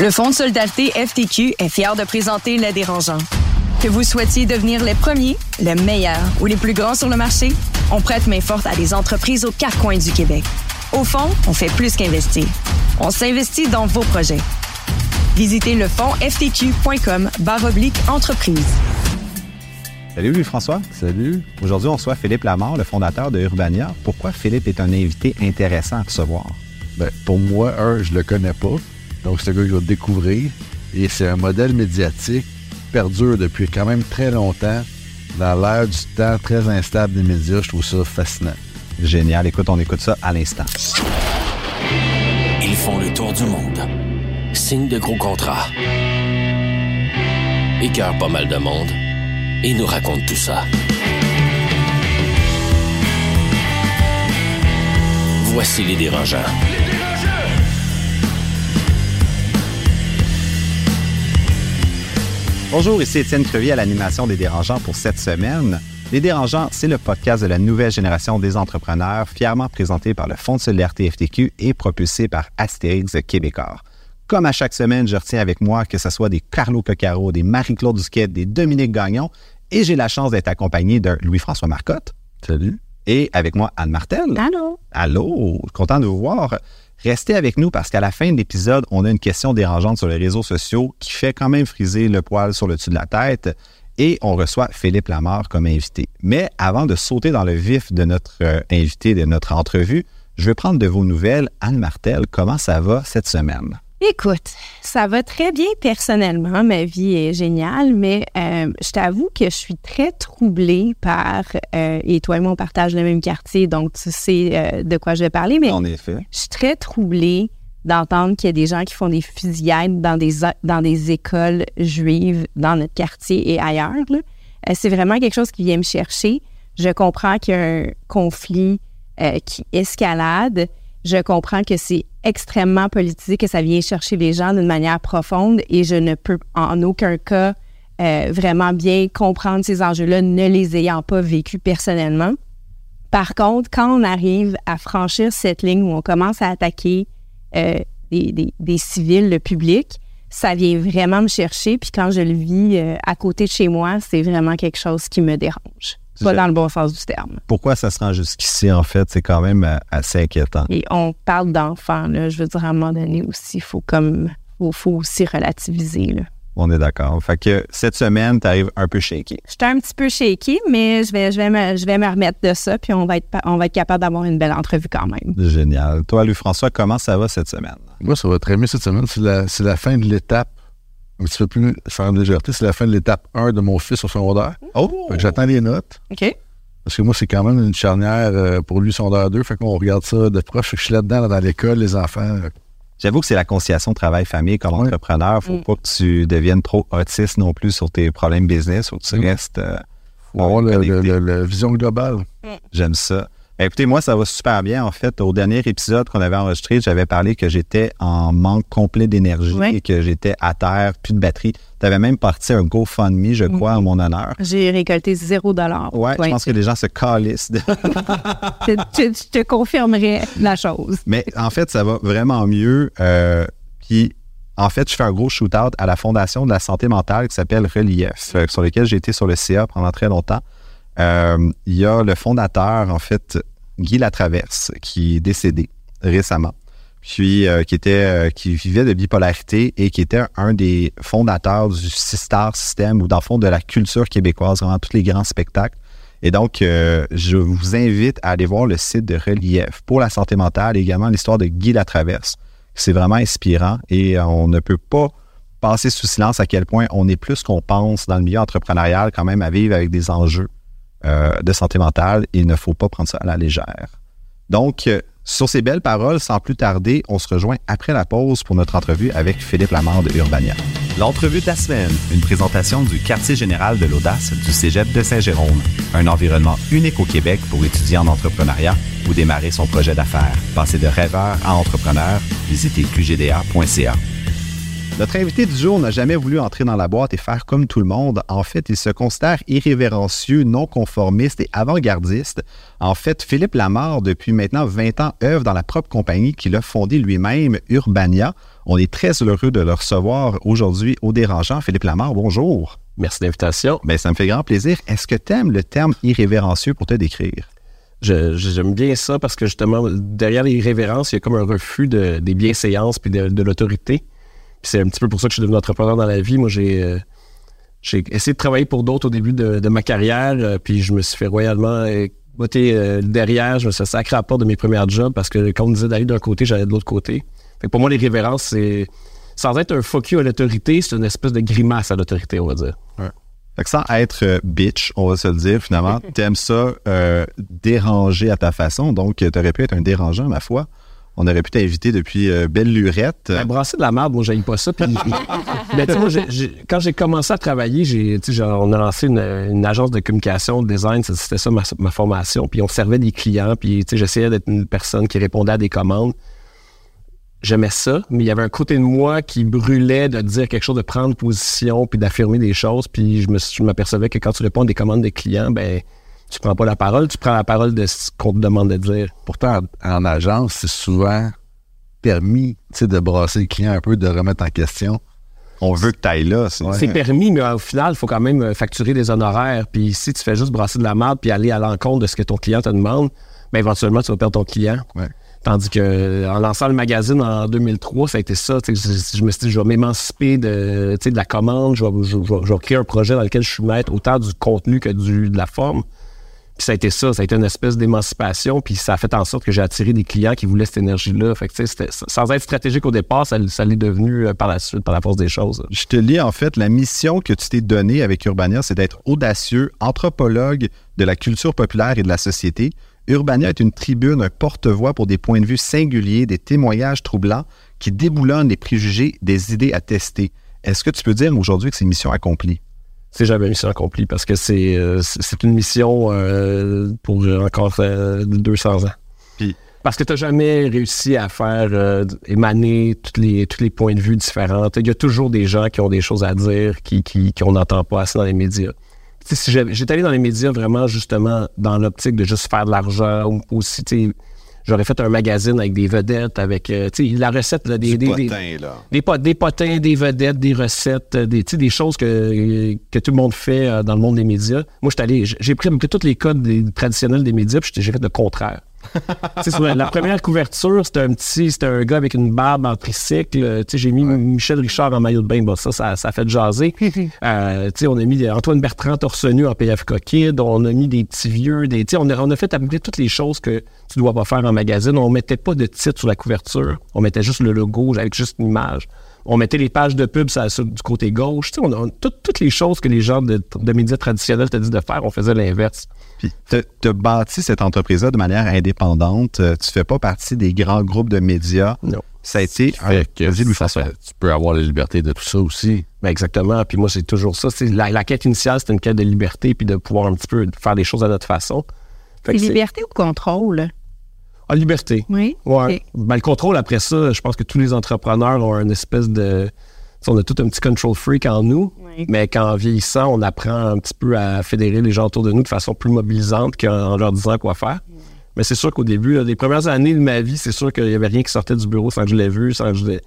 Le Fonds de solidarité FTQ est fier de présenter Les Dérangeants. Que vous souhaitiez devenir les premiers, les meilleurs ou les plus grands sur le marché, on prête main forte à des entreprises aux quatre coins du Québec. Au fond, on fait plus qu'investir. On s'investit dans vos projets. Visitez le fonds ftq.com oblique entreprise. Salut Louis-François. Salut. Aujourd'hui, on reçoit Philippe Lamar, le fondateur de Urbania. Pourquoi Philippe est un invité intéressant à recevoir? Ben, pour moi, un, je le connais pas. Donc, c'est un gars que je vais découvrir. Et c'est un modèle médiatique qui perdure depuis quand même très longtemps dans l'ère du temps très instable des médias. Je trouve ça fascinant. Génial. Écoute, on écoute ça à l'instant. Ils font le tour du monde. Signent de gros contrats. Écœurent pas mal de monde. Et nous racontent tout ça. Voici les dérangeants. Bonjour, ici Étienne Crevier à l'animation des Dérangeants pour cette semaine. Les Dérangeants, c'est le podcast de la nouvelle génération des entrepreneurs, fièrement présenté par le Fonds de solidarité FTQ et propulsé par Astérix Québécois. Comme à chaque semaine, je retiens avec moi que ce soit des Carlo Coccaro, des Marie-Claude Dusquet, des Dominique Gagnon, et j'ai la chance d'être accompagné de Louis-François Marcotte. Salut. Et avec moi, Anne Martel. Allô. Allô, content de vous voir. Restez avec nous parce qu'à la fin de l'épisode, on a une question dérangeante sur les réseaux sociaux qui fait quand même friser le poil sur le dessus de la tête et on reçoit Philippe Lamar comme invité. Mais avant de sauter dans le vif de notre euh, invité, de notre entrevue, je vais prendre de vos nouvelles. Anne Martel, comment ça va cette semaine? Écoute, ça va très bien personnellement, ma vie est géniale, mais euh, je t'avoue que je suis très troublée par, euh, et toi et moi on partage le même quartier, donc tu sais euh, de quoi je vais parler, mais en effet. je suis très troublée d'entendre qu'il y a des gens qui font des fusillades dans des, dans des écoles juives dans notre quartier et ailleurs. C'est vraiment quelque chose qui vient me chercher. Je comprends qu'il y a un conflit qui escalade. Je comprends que c'est extrêmement politisé, que ça vient chercher les gens d'une manière profonde et je ne peux en aucun cas euh, vraiment bien comprendre ces enjeux-là, ne les ayant pas vécus personnellement. Par contre, quand on arrive à franchir cette ligne où on commence à attaquer euh, des, des, civils, le public, ça vient vraiment me chercher. Puis quand je le vis euh, à côté de chez moi, c'est vraiment quelque chose qui me dérange. Pas dans le bon sens du terme. Pourquoi ça se rend jusqu'ici, en fait? C'est quand même euh, assez inquiétant. Et on parle d'enfants, là. Je veux dire, à un moment donné aussi, il faut comme... Faut, faut aussi relativiser, là. On est d'accord. Fait que cette semaine, tu arrives un peu shaky. J'étais un petit peu shaky, mais je vais, je vais, me, je vais me remettre de ça, puis on va être, on va être capable d'avoir une belle entrevue quand même. Génial. Toi, Louis-François, comment ça va cette semaine? Moi, ça va très bien cette semaine. C'est la, la fin de l'étape un petit peu plus faire légèreté. C'est la fin de l'étape 1 de mon fils au secondaire. Oh! J'attends les notes. OK. Parce que moi, c'est quand même une charnière euh, pour lui, secondaire 2. Fait qu'on regarde ça de proche. je suis là-dedans, dans l'école, les enfants. J'avoue que c'est la conciliation travail-famille comme entrepreneur. Faut mm. pas que tu deviennes trop autiste non plus sur tes problèmes business. Faut que tu mm. restes. Euh, Faut avoir la vision globale. Mm. J'aime ça. Ben, écoutez, moi, ça va super bien. En fait, au dernier épisode qu'on avait enregistré, j'avais parlé que j'étais en manque complet d'énergie et que j'étais à terre, plus de batterie. Tu avais même parti un GoFundMe, je crois, en mon honneur. J'ai récolté zéro dollar. Ouais, je pense que les gens se calissent. je, te confirmerai la chose. Mais en fait, ça va vraiment mieux. Euh, puis, en fait, je fais un gros shoot-out à la Fondation de la santé mentale qui s'appelle Relief, euh, sur lequel j'ai été sur le CA pendant très longtemps. Euh, il y a le fondateur, en fait, Guy Latraverse, qui est décédé récemment, puis euh, qui était euh, qui vivait de bipolarité et qui était un des fondateurs du Star System ou dans le fond de la culture québécoise, vraiment tous les grands spectacles. Et donc, je vous invite à aller voir le site de Relief pour la santé mentale et également l'histoire de Guy Latraverse. C'est vraiment inspirant et on ne peut pas passer sous silence à quel point on est plus qu'on pense dans le milieu entrepreneurial quand même à vivre avec des enjeux euh, de santé mentale. Il ne faut pas prendre ça à la légère. Donc, euh, sur ces belles paroles, sans plus tarder, on se rejoint après la pause pour notre entrevue avec Philippe Lamar de Urbania. L'entrevue de la semaine, une présentation du quartier général de l'audace du Cégep de Saint-Jérôme, un environnement unique au Québec pour étudier en entrepreneuriat ou démarrer son projet d'affaires. Passer de rêveur à entrepreneur, visitez qgda.ca. Notre invité du jour n'a jamais voulu entrer dans la boîte et faire comme tout le monde. En fait, il se considère irrévérencieux, non conformiste et avant-gardiste. En fait, Philippe Lamarre, depuis maintenant 20 ans, œuvre dans la propre compagnie qu'il a fondée lui-même, Urbania. On est très heureux de le recevoir aujourd'hui au dérangeant. Philippe Lamar, bonjour. Merci de l'invitation. Ben, ça me fait grand plaisir. Est-ce que tu aimes le terme irrévérencieux pour te décrire? Je- J'aime bien ça parce que justement, derrière l'irrévérence, il y a comme un refus de, des bienséances puis de, de l'autorité. Puis c'est un petit peu pour ça que je suis devenu entrepreneur dans la vie. Moi, j'ai euh, j'ai essayé de travailler pour d'autres au début de, de ma carrière, euh, puis je me suis fait royalement botter euh, derrière. Je me suis fait sacré à la porte de mes premiers jobs parce que quand on me disait d'aller d'un côté, j'allais de l'autre côté. Fait que pour moi, l'irrévérence, c'est sans être un fuck you à l'autorité, c'est une espèce de grimace à l'autorité, on va dire. Fait que sans être bitch, on va se le dire finalement, t'aimes ça euh, déranger à ta façon, donc tu aurais pu être un dérangeant, ma foi. On aurait pu t'inviter depuis euh, belle lurette. Ben, brasser de la merde, moi, j'aime pas ça. Puis, mais tu sais, moi, quand j'ai commencé à travailler, j'ai, tu on a lancé une, une agence de communication, de design, c'était ça ma, ma formation. Puis on servait des clients, puis tu j'essayais d'être une personne qui répondait à des commandes. J'aimais ça, mais il y avait un côté de moi qui brûlait de dire quelque chose, de prendre position, puis d'affirmer des choses. Puis je me je m'apercevais que quand tu réponds à des commandes des clients, ben tu prends pas la parole, tu prends la parole de ce qu'on te demande de dire. Pourtant, en, en agence, c'est souvent permis tu de brasser le client un peu, de remettre en question. On veut que t'ailles là. c'est- C'est permis, mais au final, il faut quand même euh, facturer des honoraires. Puis si tu fais juste brasser de la merde puis aller à l'encontre de ce que ton client te demande, ben éventuellement, tu vas perdre ton client. Ouais. Tandis que euh, en lançant le magazine en 2003, ça a été ça. tu Je, je me suis dit, je vais m'émanciper de, tu de la commande, je vais, je- je vais créer un projet dans lequel je suis maître autant du contenu que du, de la forme. Puis ça a été ça, ça a été une espèce d'émancipation, puis ça a fait en sorte que j'ai attiré des clients qui voulaient cette énergie-là. Fait que, sans être stratégique au départ, ça, l'est devenu euh, par la suite, par la force des choses. Je te lis en fait, la mission que tu t'es donnée avec Urbania, c'est d'être audacieux, anthropologue de la culture populaire et de la société. Urbania est une tribune, un porte-voix pour des points de vue singuliers, des témoignages troublants qui déboulonnent les préjugés, des idées à tester. Est-ce que tu peux dire aujourd'hui que c'est mission accomplie? C'est jamais mission accomplie parce que c'est euh, c'est c'est une mission euh, pour encore euh, 200 ans. Puis- parce que tu n'as jamais réussi à faire euh, émaner tous les, tous les points de vue différents. Il y a toujours des gens qui ont des choses à dire qui, qui, qu'on n'entend pas assez dans les médias. Tu sais, si j'étais allé dans les médias vraiment justement dans l'optique de juste faire de l'argent ou aussi, j'aurais fait un magazine avec des vedettes, avec euh, tu sais, la recette là, des, des- des- des, pot- des potins, des vedettes, des recettes, euh, des, des choses que, que tout le monde fait euh, dans le monde des médias. Moi, j'ai pris un peu tous les codes des- traditionnels des médias, puis j'ai fait le contraire. Sur la, la première couverture, c'était un petit, c'était un gars avec une barbe en tricycle. euh, Tu sais, j'ai mis Michel Richard en maillot de bain. Bon, ça, ça, ça a fait jaser. Euh, tu sais, on a mis Antoine Bertrand torse nu en PFK Kid. On a mis des petits vieux. Des, tu sais, on, a, on a fait à peu près toutes les choses que tu dois pas faire en magazine. On mettait pas de titre sur la couverture. On mettait juste le logo avec juste une image. On mettait les pages de pub sur- sur- du côté gauche. Tu sais, on tout- toutes les choses que les gens de, de médias traditionnels te disent de faire, on faisait l'inverse. Puis, tu as bâti cette entreprise-là de manière indépendante. Euh, Tu fais pas partie des grands groupes de médias. Non. Ça a été. Fait que Vas-y, ça Louis-François. fait- tu peux avoir la liberté de tout ça aussi. Ben exactement. Puis moi, c'est toujours ça. C'est la, la quête initiale, c'est une quête de liberté puis de pouvoir un petit peu faire les choses à notre façon. C'est- liberté ou contrôle? Ah, liberté. Oui. Ouais. Ben, le contrôle, après ça, je pense que tous les entrepreneurs ont une espèce de. On a tout un petit control freak en nous, Oui. mais qu'en vieillissant, on apprend un petit peu à fédérer les gens autour de nous de façon plus mobilisante qu'en leur disant quoi faire. Mais c'est sûr qu'au début, là, les premières années de ma vie, c'est sûr qu'il n'y avait rien qui sortait du bureau sans que je l'ai vu, sans que je l'ai-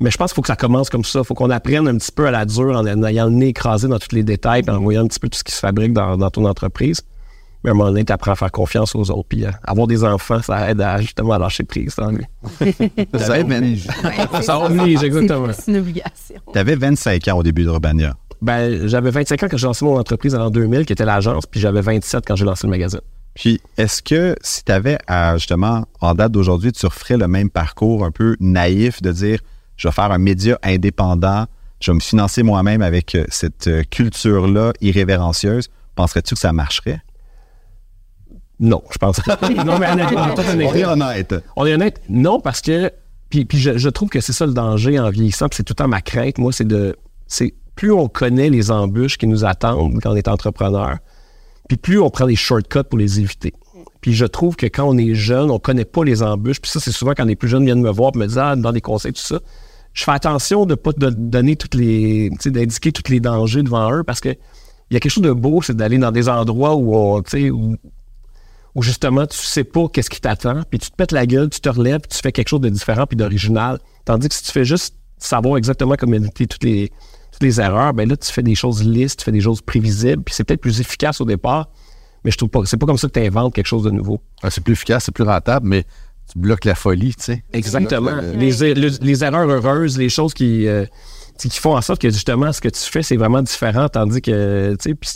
Mais je pense qu'il faut que ça commence comme ça. Il faut qu'on apprenne un petit peu à la dure en ayant le nez écrasé dans tous les détails et en voyant un petit peu tout ce qui se fabrique dans, dans ton entreprise. Mais à un moment donné, tu apprends à faire confiance aux autres. Puis euh, avoir des enfants, ça aide à justement à lâcher prise. Ça oblige. Ça oblige, exactement. C'est une obligation. Tu avais 25 ans au début d'Urbania. Ben, j'avais 25 ans quand j'ai lancé mon entreprise en l'an 2000, qui était l'agence, puis j'avais 27 quand j'ai lancé le magazine. Puis, est-ce que si tu avais à, justement, en date d'aujourd'hui, tu referais le même parcours un peu naïf de dire je vais faire un média indépendant, je vais me financer moi-même avec euh, cette euh, culture-là irrévérencieuse, penserais-tu que ça marcherait? Non, je pense pas. non, mais honnêtement, toute honnêteté, honnête. on est honnête, non, parce que. Puis, puis je, je trouve que c'est ça le danger en vieillissant, puis c'est tout le temps ma crainte, moi, c'est de. C'est plus on connaît les embûches qui nous attendent quand on est entrepreneur, puis plus on prend des shortcuts pour les éviter. Puis je trouve que quand on est jeune, on connaît pas les embûches. Puis ça, c'est souvent quand les plus jeunes viennent me voir et me disent ah, dans des conseils, tout ça. Je fais attention de ne pas te donner toutes les. tu sais, d'indiquer tous les dangers devant eux parce que il y a quelque chose de beau, c'est d'aller dans des endroits où on, tu sais, où, où justement, tu sais pas qu'est-ce qui t'attend, puis tu te pètes la gueule, tu te relèves, puis tu fais quelque chose de différent puis d'original. Tandis que si tu fais juste savoir exactement comment éviter toutes les, toutes les erreurs, ben là, tu fais des choses lisses, tu fais des choses prévisibles, puis c'est peut-être plus efficace au départ, mais je trouve pas, c'est pas comme ça que tu inventes quelque chose de nouveau. Ah, c'est plus efficace, c'est plus rentable, mais tu bloques la folie, tu sais. Exactement. Tu bloques Les, le- les- les erreurs heureuses, les choses qui, euh, qui font en sorte que justement ce que tu fais, c'est vraiment différent, tandis que, tu sais, puis-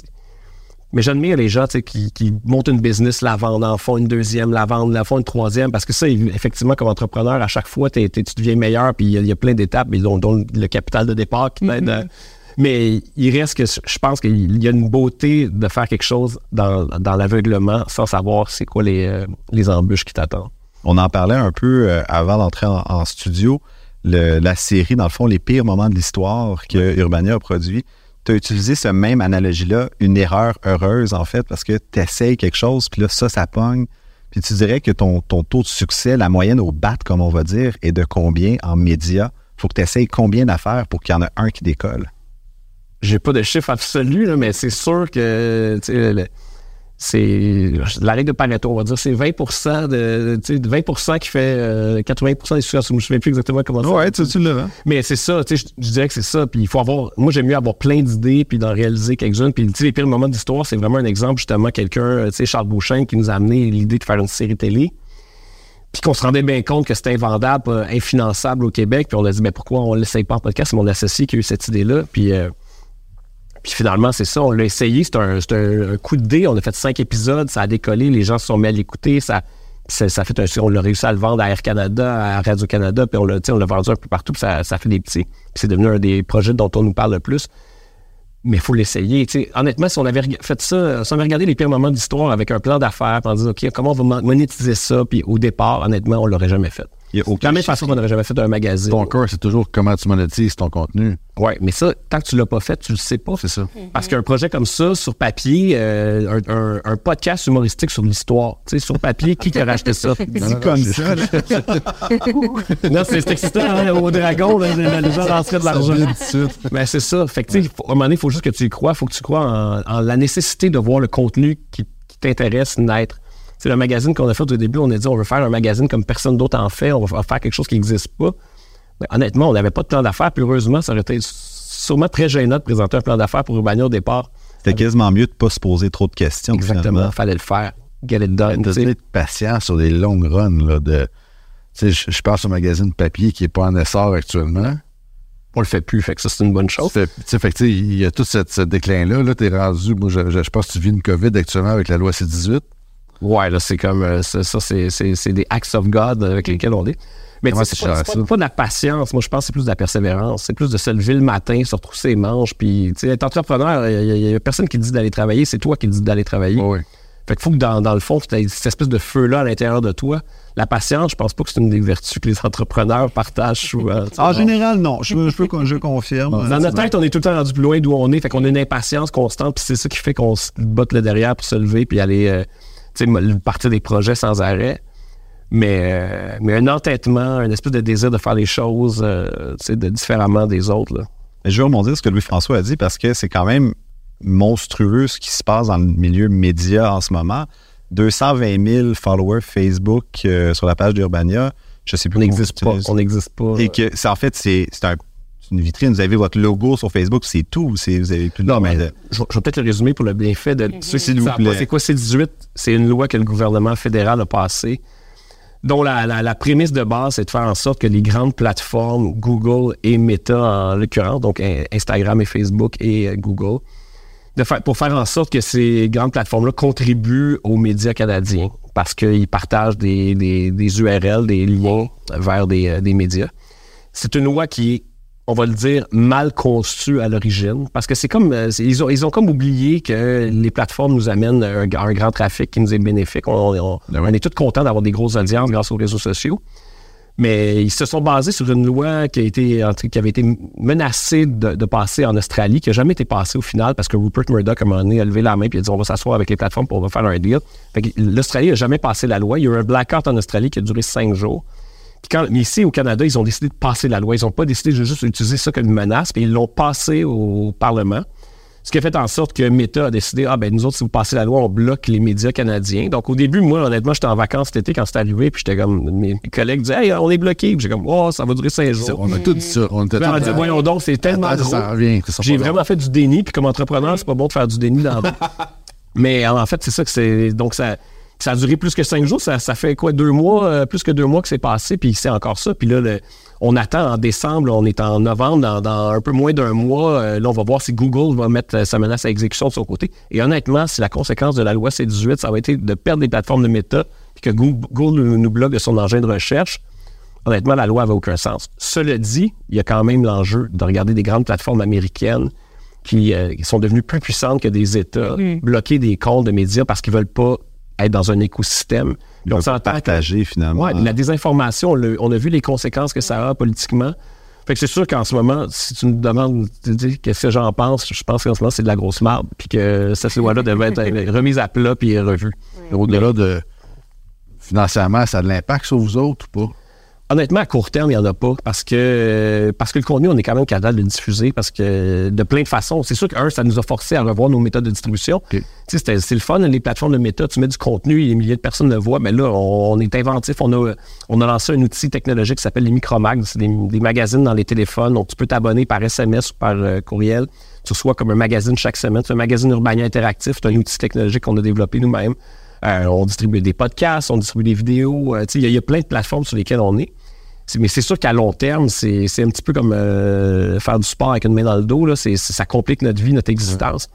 mais j'admire les gens qui, qui montent une business, la vendent, en font une deuxième, la vendent, la font une troisième, parce que ça, effectivement, comme entrepreneur, à chaque fois, tu deviens meilleur, puis il y, a- il y a plein d'étapes, dont, dont le capital de départ qui t'aide à- Mais il reste que je pense qu'il y a une beauté de faire quelque chose dans, dans l'aveuglement sans savoir c'est quoi les, euh, les embûches qui t'attendent. On en parlait un peu euh, avant d'entrer en, en studio. Le- la série, dans le fond, les pires moments de l'histoire que Urbania a produit. Tu as utilisé ce même analogie-là, une erreur heureuse, en fait, parce que tu essayes quelque chose, puis là, ça, ça pogne. Puis tu dirais que ton, taux de succès, la moyenne au bat, comme on va dire, est de combien en médias? faut que tu essayes combien d'affaires pour qu'il y en ait un qui décolle? j'ai pas de chiffre absolu, mais c'est sûr que c'est la règle de Pareto, on va dire, c'est 20% de, sais, 20 qui fait euh, 80% des succès. Je me souviens plus exactement comment ça. tu, tu l'as. Mais c'est ça, tu sais, je, je dirais que c'est ça. Puis il faut avoir, moi j'aime mieux avoir plein d'idées puis d'en réaliser quelques-unes. Puis tu sais, les pires moments d'histoire, c'est vraiment un exemple justement quelqu'un, euh, tu sais, Charles Beauchamp qui nous a amené l'idée de faire une série télé. Puis qu'on se rendait bien compte que c'était invendable, euh, infinançable au Québec. Puis on a dit, mais pourquoi on l'essaye pas en podcast? C'est mon associé qui a eu cette idée-là. Puis euh, puis finalement, c'est ça, on l'a essayé, c'est un, un- coup de dé, on a fait cinq épisodes, ça a décollé, les gens se sont mis à l'écouter, ça, ça, fait un, on l'a réussi à le vendre à Air Canada, à Radio-Canada, puis on l'a, on l'a vendu un peu partout, puis ça, ça fait des petits. Puis c'est devenu un des projets dont on nous parle le plus. Mais il faut l'essayer. Honnêtement, si on avait fait ça, si on avait regardé les pires moments d'histoire avec un plan d'affaires, puis on disait, OK, comment on va mon- monétiser ça, puis au départ, honnêtement, on l'aurait jamais fait. Il y a De aucun la même façon qu'on n'aurait jamais fait un magazine. Ton cœur, c'est toujours comment tu monétises ton contenu. Ouais, mais ça, tant que tu l'as pas fait, tu le sais pas. C'est ça. Parce qu'un projet comme ça, sur papier, euh, un, un- un podcast humoristique sur l'histoire, tu sais, sur papier, qui qui a racheté ça? C'est comme ça. là. non, c'est c'est excitant, hein, au dragon, là, les gens lanceraient de l'argent. Mais c'est ça. Fait que, tu sais, faut- à un moment donné, il faut juste que tu y crois. Il faut que tu crois en, en la nécessité de voir le contenu qui, qui t'intéresse naître. C'est le magazine qu'on a fait au début. On a dit, on veut faire un magazine comme personne d'autre en fait. On va faire quelque chose qui n'existe pas. Mais honnêtement, on n'avait pas de plan d'affaires. Puis heureusement, ça aurait été sûrement très gênant de présenter un plan d'affaires pour Urbania au départ. C'était quasiment mieux de ne pas se poser trop de questions. Exactement. finalement. Fallait le faire. Get it done. Tu patient sur des longues runs là, de. Tu je, je pense au magazine papier qui n'est pas en essor actuellement. On le fait plus. Fait que ça, c'est une bonne chose. Fait, tu sais, fait que, tu il y a tout ce déclin-là. Là, t'es rendu. Moi, je, je- je pense que tu vis une COVID actuellement avec la loi C-18. Ouais, là, c'est comme euh, ça, ça, c'est, c'est, c'est des acts of God avec lesquels on est. Mais sais, tu c'est pas, pas- pas de la patience. Moi, je pense que c'est plus de la persévérance. C'est plus de se lever le matin, se retrousser les manches. Puis, tu sais, être entrepreneur, il n'y a, personne qui te dit d'aller travailler. C'est toi qui te dis d'aller travailler. Oui. Fait qu'il faut que dans, dans le fond, tu aies cette espèce de feu-là à l'intérieur de toi. La patience, je pense pas que c'est une des vertus que les entrepreneurs partagent souvent. En général, non. Je, je, je confirme. Dans notre tête, on est tout le temps rendu plus loin d'où on est. Fait qu'on a une impatience constante. Puis c'est ça qui fait qu'on se botte le derrière pour se lever puis aller euh, tu sais, mo- partir des projets sans arrêt. Mais, euh, mais un entêtement, un espèce de désir de faire les choses euh, tu sais, de différemment des autres. Là. Je veux rebondir ce que Louis-François a dit parce que c'est quand même monstrueux ce qui se passe dans le milieu média en ce moment. 220 000 followers Facebook euh, sur la page d'Urbania. Je sais plus On n'existe pas. On n'existe pas. Et que c'est en fait, c'est un- une vitrine. Vous avez votre logo sur Facebook, c'est tout. C'est- Vous avez plus de Non, mais de- je, je vais peut-être le résumer pour le bienfait de ceux qui S'il vous savent pas plaît. C'est quoi C18? C'est une loi que le gouvernement fédéral a passée, dont la, la- la prémisse de base, c'est de faire en sorte que les grandes plateformes, Google et Meta en l'occurrence, donc in- Instagram et Facebook et euh, Google, de faire, pour faire en sorte que ces grandes plateformes-là contribuent aux médias canadiens parce qu'ils partagent des, des- des URL, des liens vers des, euh, des médias. C'est une loi qui est, on va le dire, mal conçue à l'origine parce que c'est comme, euh, ils, ont, ils ont comme oublié que les plateformes nous amènent un, un grand trafic qui nous est bénéfique. On, on- Ben oui. on est tous contents d'avoir des grosses audiences grâce aux réseaux sociaux. Mais ils se sont basés sur une loi qui, a été, en tout- qui avait été menacée de, de passer en Australie, qui n'a jamais été passée au final parce que Rupert Murdoch, à un moment donné, a levé la main et a dit on va s'asseoir avec les plateformes pour on va faire un deal. Fait que L'Australie n'a jamais passé la loi. Il y a eu un blackout en Australie qui a duré cinq jours. Quand, mais ici, au Canada, ils ont décidé de passer la loi. Ils n'ont pas décidé de juste utiliser ça comme une menace, puis ils l'ont passé au Parlement. Ce qui a fait en sorte que Meta a décidé, ah ben nous autres, si vous passez la loi, on bloque les médias canadiens. Donc au début, moi, honnêtement, j'étais en vacances cet été quand c'est arrivé, puis j'étais comme, mes collègues disaient, hey, on est bloqué. Puis j'étais comme, oh, ça va durer cinq jours. On a tout dit ça. On était Puis on dit, voyons donc, c'est tellement Attends, gros. ça revient, J'ai vraiment fait du déni, puis comme entrepreneur, c'est pas bon de faire du déni dans Mais en fait, c'est ça que c'est. Donc, ça, ça a duré plus que cinq jours. Ça, ça fait quoi, deux mois, euh, plus que deux mois que c'est passé, puis c'est encore ça. Puis là, le- on attend en décembre, on est en novembre, dans, dans un peu moins d'un mois. euh, là, on va voir si Google va mettre euh, sa menace à exécution de son côté. Et honnêtement, si la conséquence de la loi C-18, ça va être de perdre les plateformes de méta, puis que Google, nous, bloque de son engin de recherche, honnêtement, la loi n'avait aucun sens. Cela dit, il y a quand même l'enjeu de regarder des grandes plateformes américaines qui, euh, sont devenues plus puissantes que des États, bloquer des comptes de médias parce qu'ils veulent pas être dans un écosystème. Puis on On s'entend que- partager finalement. Ouais, la désinformation, on, a vu les conséquences que ça a politiquement. Fait que c'est sûr qu'en ce moment, si tu me demandes tu dis, qu'est-ce que j'en pense, je pense qu'en ce moment, c'est de la grosse marde, puis que cette loi-là devrait être remise à plat puis revue. Au-delà de financièrement, ça a de l'impact sur vous autres ou pas? Honnêtement, à court terme, il n'y en a pas parce que parce que le contenu, on est quand même capable de le diffuser parce que de plein de façons. C'est sûr qu'un, ça nous a forcé à revoir nos méthodes de distribution. Tu sais, c'était- c'est le fun, les plateformes de méta, tu mets du contenu, les milliers de personnes le voient, mais là, on, on est inventif. On a, on a lancé un outil technologique qui s'appelle les micromags. C'est des, des magazines dans les téléphones. Donc, tu peux t'abonner par SMS ou par euh, courriel. Tu reçois comme un magazine chaque semaine. C'est un magazine Urbania interactif. C'est un outil technologique qu'on a développé nous-mêmes. Euh, on distribue des podcasts, on distribue des vidéos. Euh, y, il y a plein de plateformes sur lesquelles on est. Mais c'est sûr qu'à long terme, c'est un petit peu comme euh, faire du sport avec une main dans le dos. Là. Ça complique notre vie, notre existence.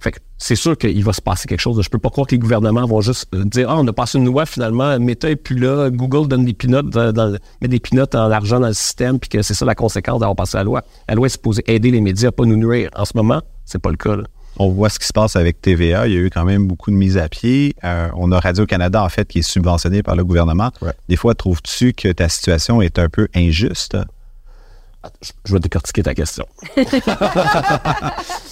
Fait que c'est sûr qu'il va se passer quelque chose. Je peux pas croire que les gouvernements vont juste euh, dire Ah, on a passé une loi, finalement, Meta est plus là, Google donne des pinottes dans, dans- met des pinottes en argent dans le système, puis que c'est ça la conséquence d'avoir passé la loi. La loi est supposée aider les médias, pas nous nuire. En ce moment, c'est pas le cas. là. On voit ce qui se passe avec TVA. Il y a eu quand même beaucoup de mises à pied. Euh, on a Radio-Canada, en fait, qui est subventionné par le gouvernement. Ouais. Des fois, trouves-tu que ta situation est un peu injuste? Je- vais décortiquer ta question.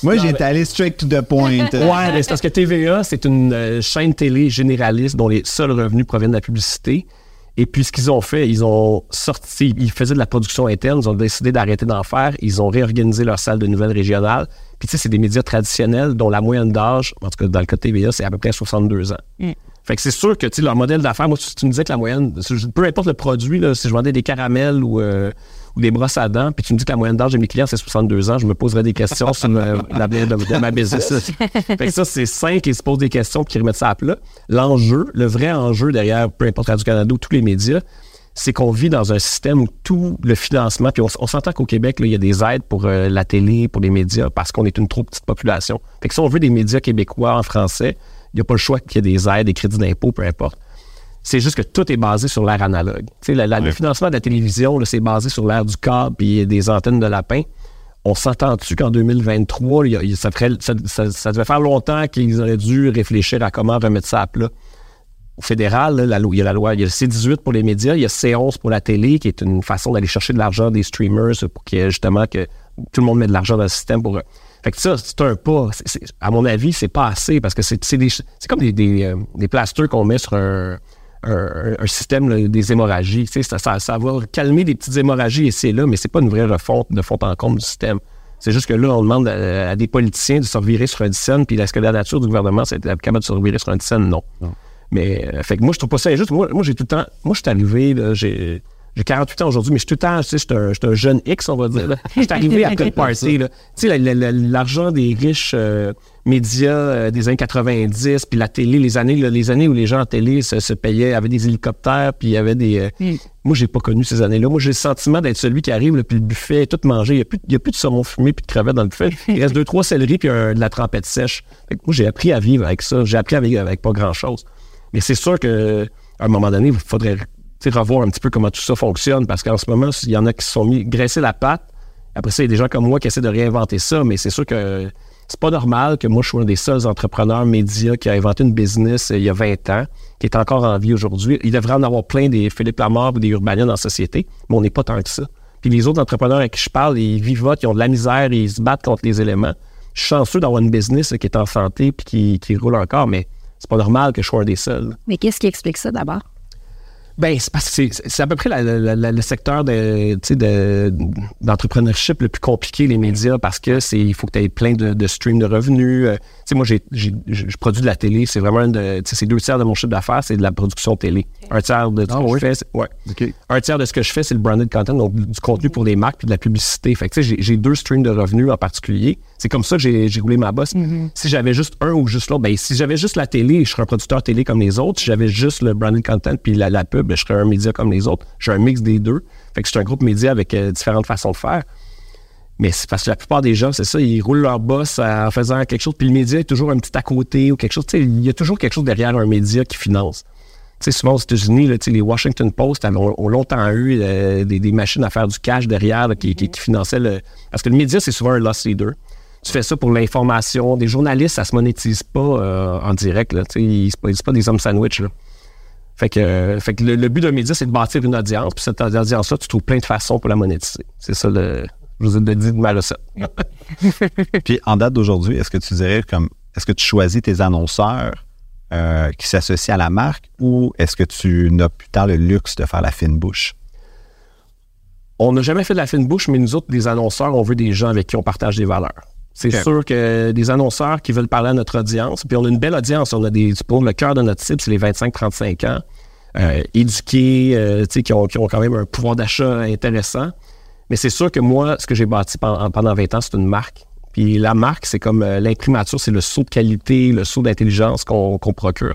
Moi, j'ai été allé straight to the point. Ouais, mais c'est parce que TVA, c'est une euh, chaîne télé généraliste dont les seuls revenus proviennent de la publicité. Et puis, ce qu'ils ont fait, ils ont sorti, ils faisaient de la production interne, ils ont décidé d'arrêter d'en faire, ils ont réorganisé leur salle de nouvelles régionales. Puis, tu sais, c'est des médias traditionnels dont la moyenne d'âge, en tout cas dans le cas de TVA, c'est à peu près 62 ans. Fait que c'est sûr que, tu sais, leur modèle d'affaires, moi, si tu me disais que la moyenne, peu importe le produit, là, si je vendais des caramels ou, euh, ou des brosses à dents, puis tu me dis que la moyenne d'âge de mes clients, c'est 62 ans, je me poserais des questions sur l'avenir de, de ma business. fait que ça, c'est cinq qui se posent des questions puis qui remettent ça à plat. L'enjeu, le vrai enjeu derrière, peu importe Radio-Canada ou tous les médias, c'est qu'on vit dans un système où tout le financement, puis on, on s'entend qu'au Québec, là, il y a des aides pour euh, la télé, pour les médias, parce qu'on est une trop petite population. Fait que si on veut des médias québécois en français, il n'y a pas le choix qu'il y ait des aides, des crédits d'impôt, peu importe. C'est juste que tout est basé sur l'ère analogue. La- Le financement de la télévision, c'est basé sur l'ère du câble puis des antennes de lapin. On s'entend-tu qu'en 2023, il y a- il- ça, ferait- ça- ça- ça devait faire longtemps qu'ils auraient dû réfléchir à comment remettre ça à plat? Au fédéral, là, la loi- il y a la loi, il y a le C18 pour les médias, il y a C11 pour la télé, qui est une façon d'aller chercher de l'argent des streamers pour qu'il y ait justement que tout le monde mette de l'argent dans le système pour. Fait que ça, c'est un pas. À mon avis, c'est pas assez parce que c'est comme des, des, euh, des plasters qu'on met sur un, un- un système là, des hémorragies. Tu sais, Ça, ça, ça va calmer des petites hémorragies ici et là, mais c'est pas une vraie refonte de fond en comble du système. C'est juste que là, on demande à, à des politiciens de se revirer sur un dixaine, puis est-ce que la nature du gouvernement, c'est capable de se revirer sur un dixaine? Non. Mais, euh, fait que moi, je trouve pas ça injuste. Moi, moi j'ai tout le temps. Moi, je suis arrivé, j'ai. J'ai 48 ans aujourd'hui, mais je suis tout le temps, tu sais, je suis un, jeune X, on va dire. Je suis arrivé après le party. là. Tu sais, la- la- la- l'argent des riches euh, médias euh, des années 90, puis la télé, les années, là, les années où les gens en télé se, se payaient, avaient des hélicoptères, puis il y avait des. euh, Moi, j'ai pas connu ces années-là. Moi, j'ai le sentiment d'être celui qui arrive, là, puis le buffet est tout mangé. Il n'y a, plus- y a plus de saumon fumé puis de crevettes dans le buffet. Il reste deux, trois céleris puis un- de la trempette sèche. Fait que moi, j'ai appris à vivre avec ça. J'ai appris à vivre avec pas grand-chose. Mais c'est sûr que à un moment donné, il faudrait revoir un petit peu comment tout ça fonctionne parce qu'en ce moment, il y en a qui se sont mis graisser la patte. Après ça, il y a des gens comme moi qui essaient de réinventer ça, mais c'est sûr que c'est pas normal que moi, je sois un des seuls entrepreneurs médias qui a inventé une business euh, il y a 20 ans, qui est encore en vie aujourd'hui. Il devrait en avoir plein des Philippe Lamar ou des Urbania dans la société, mais on n'est pas tant que ça. Puis les autres entrepreneurs avec qui je parle, ils vivotent, ils ont de la misère, ils se battent contre les éléments. Je suis chanceux d'avoir une business euh, qui est en santé puis qui, qui roule encore, mais c'est pas normal que je sois un des seuls. Mais qu'est-ce qui explique ça d'abord? Ben, c'est parce que c'est- à peu près la- la- la- le secteur de, tu sais, de- d'entrepreneurship le plus compliqué, les médias, parce que c'est il faut que tu aies plein de, de streams de revenus. Euh, tu sais, moi, j'ai, j'ai- je produis de la télé. C'est vraiment de, tu sais, c'est deux tiers de mon chiffre d'affaires, c'est de la production télé. Un tiers de ce Ah que oui? je fais, c'est- ouais. OK. Un tiers de ce que je fais, c'est le branded content, donc du contenu pour des marques puis de la publicité. Fait que, tu sais, j'ai, j'ai deux streams de revenus en particulier. C'est comme ça que j'ai, roulé ma bosse. Si j'avais juste un ou juste l'autre, ben, si j'avais juste la télé, je serais un producteur télé comme les autres. Si j'avais juste le branded content puis la, la pub, ben, je serais un média comme les autres. J'ai un mix des deux. Fait que c'est un groupe média avec euh, différentes façons de faire. Mais c'est parce que la plupart des gens, c'est ça, ils roulent leur boss en faisant quelque chose, puis le média est toujours un petit à côté ou quelque chose. Il y a toujours quelque chose derrière un média qui finance. Souvent aux États-Unis, les Washington Post avaient- ont, ont longtemps eu euh, des, des machines à faire du cash derrière là, qui, qui- qui finançaient le. Parce que le média, c'est souvent un loss leader. Tu fais ça pour l'information. Des journalistes, ça se monétise pas euh, en direct. Là, ils ne pas des hommes sandwich. Là. Fait que, euh, fait que le, le but d'un média, c'est de bâtir une audience. Puis cette audience-là, tu trouves plein de façons pour la monétiser. C'est ça le. Je vous ai dit de ma recette. Puis en date d'aujourd'hui, est-ce que tu dirais comme est-ce que tu choisis tes annonceurs euh, qui s'associent à la marque ou est-ce que tu n'as plus tant le luxe de faire la fine bouche? On n'a jamais fait de la fine bouche, mais nous autres, des annonceurs, on veut des gens avec qui on partage des valeurs. C'est sûr que des annonceurs qui veulent parler à notre audience, puis on a une belle audience, on a des, pour le cœur de notre cible, c'est les 25-35 ans, euh, éduqués, euh, qui ont, qui ont quand même un pouvoir d'achat intéressant. Mais c'est sûr que moi, ce que j'ai bâti pendant, pendant 20 ans, c'est une marque. Puis la marque, c'est comme euh, l'imprimature, c'est le saut de qualité, le saut d'intelligence qu'on qu'on procure.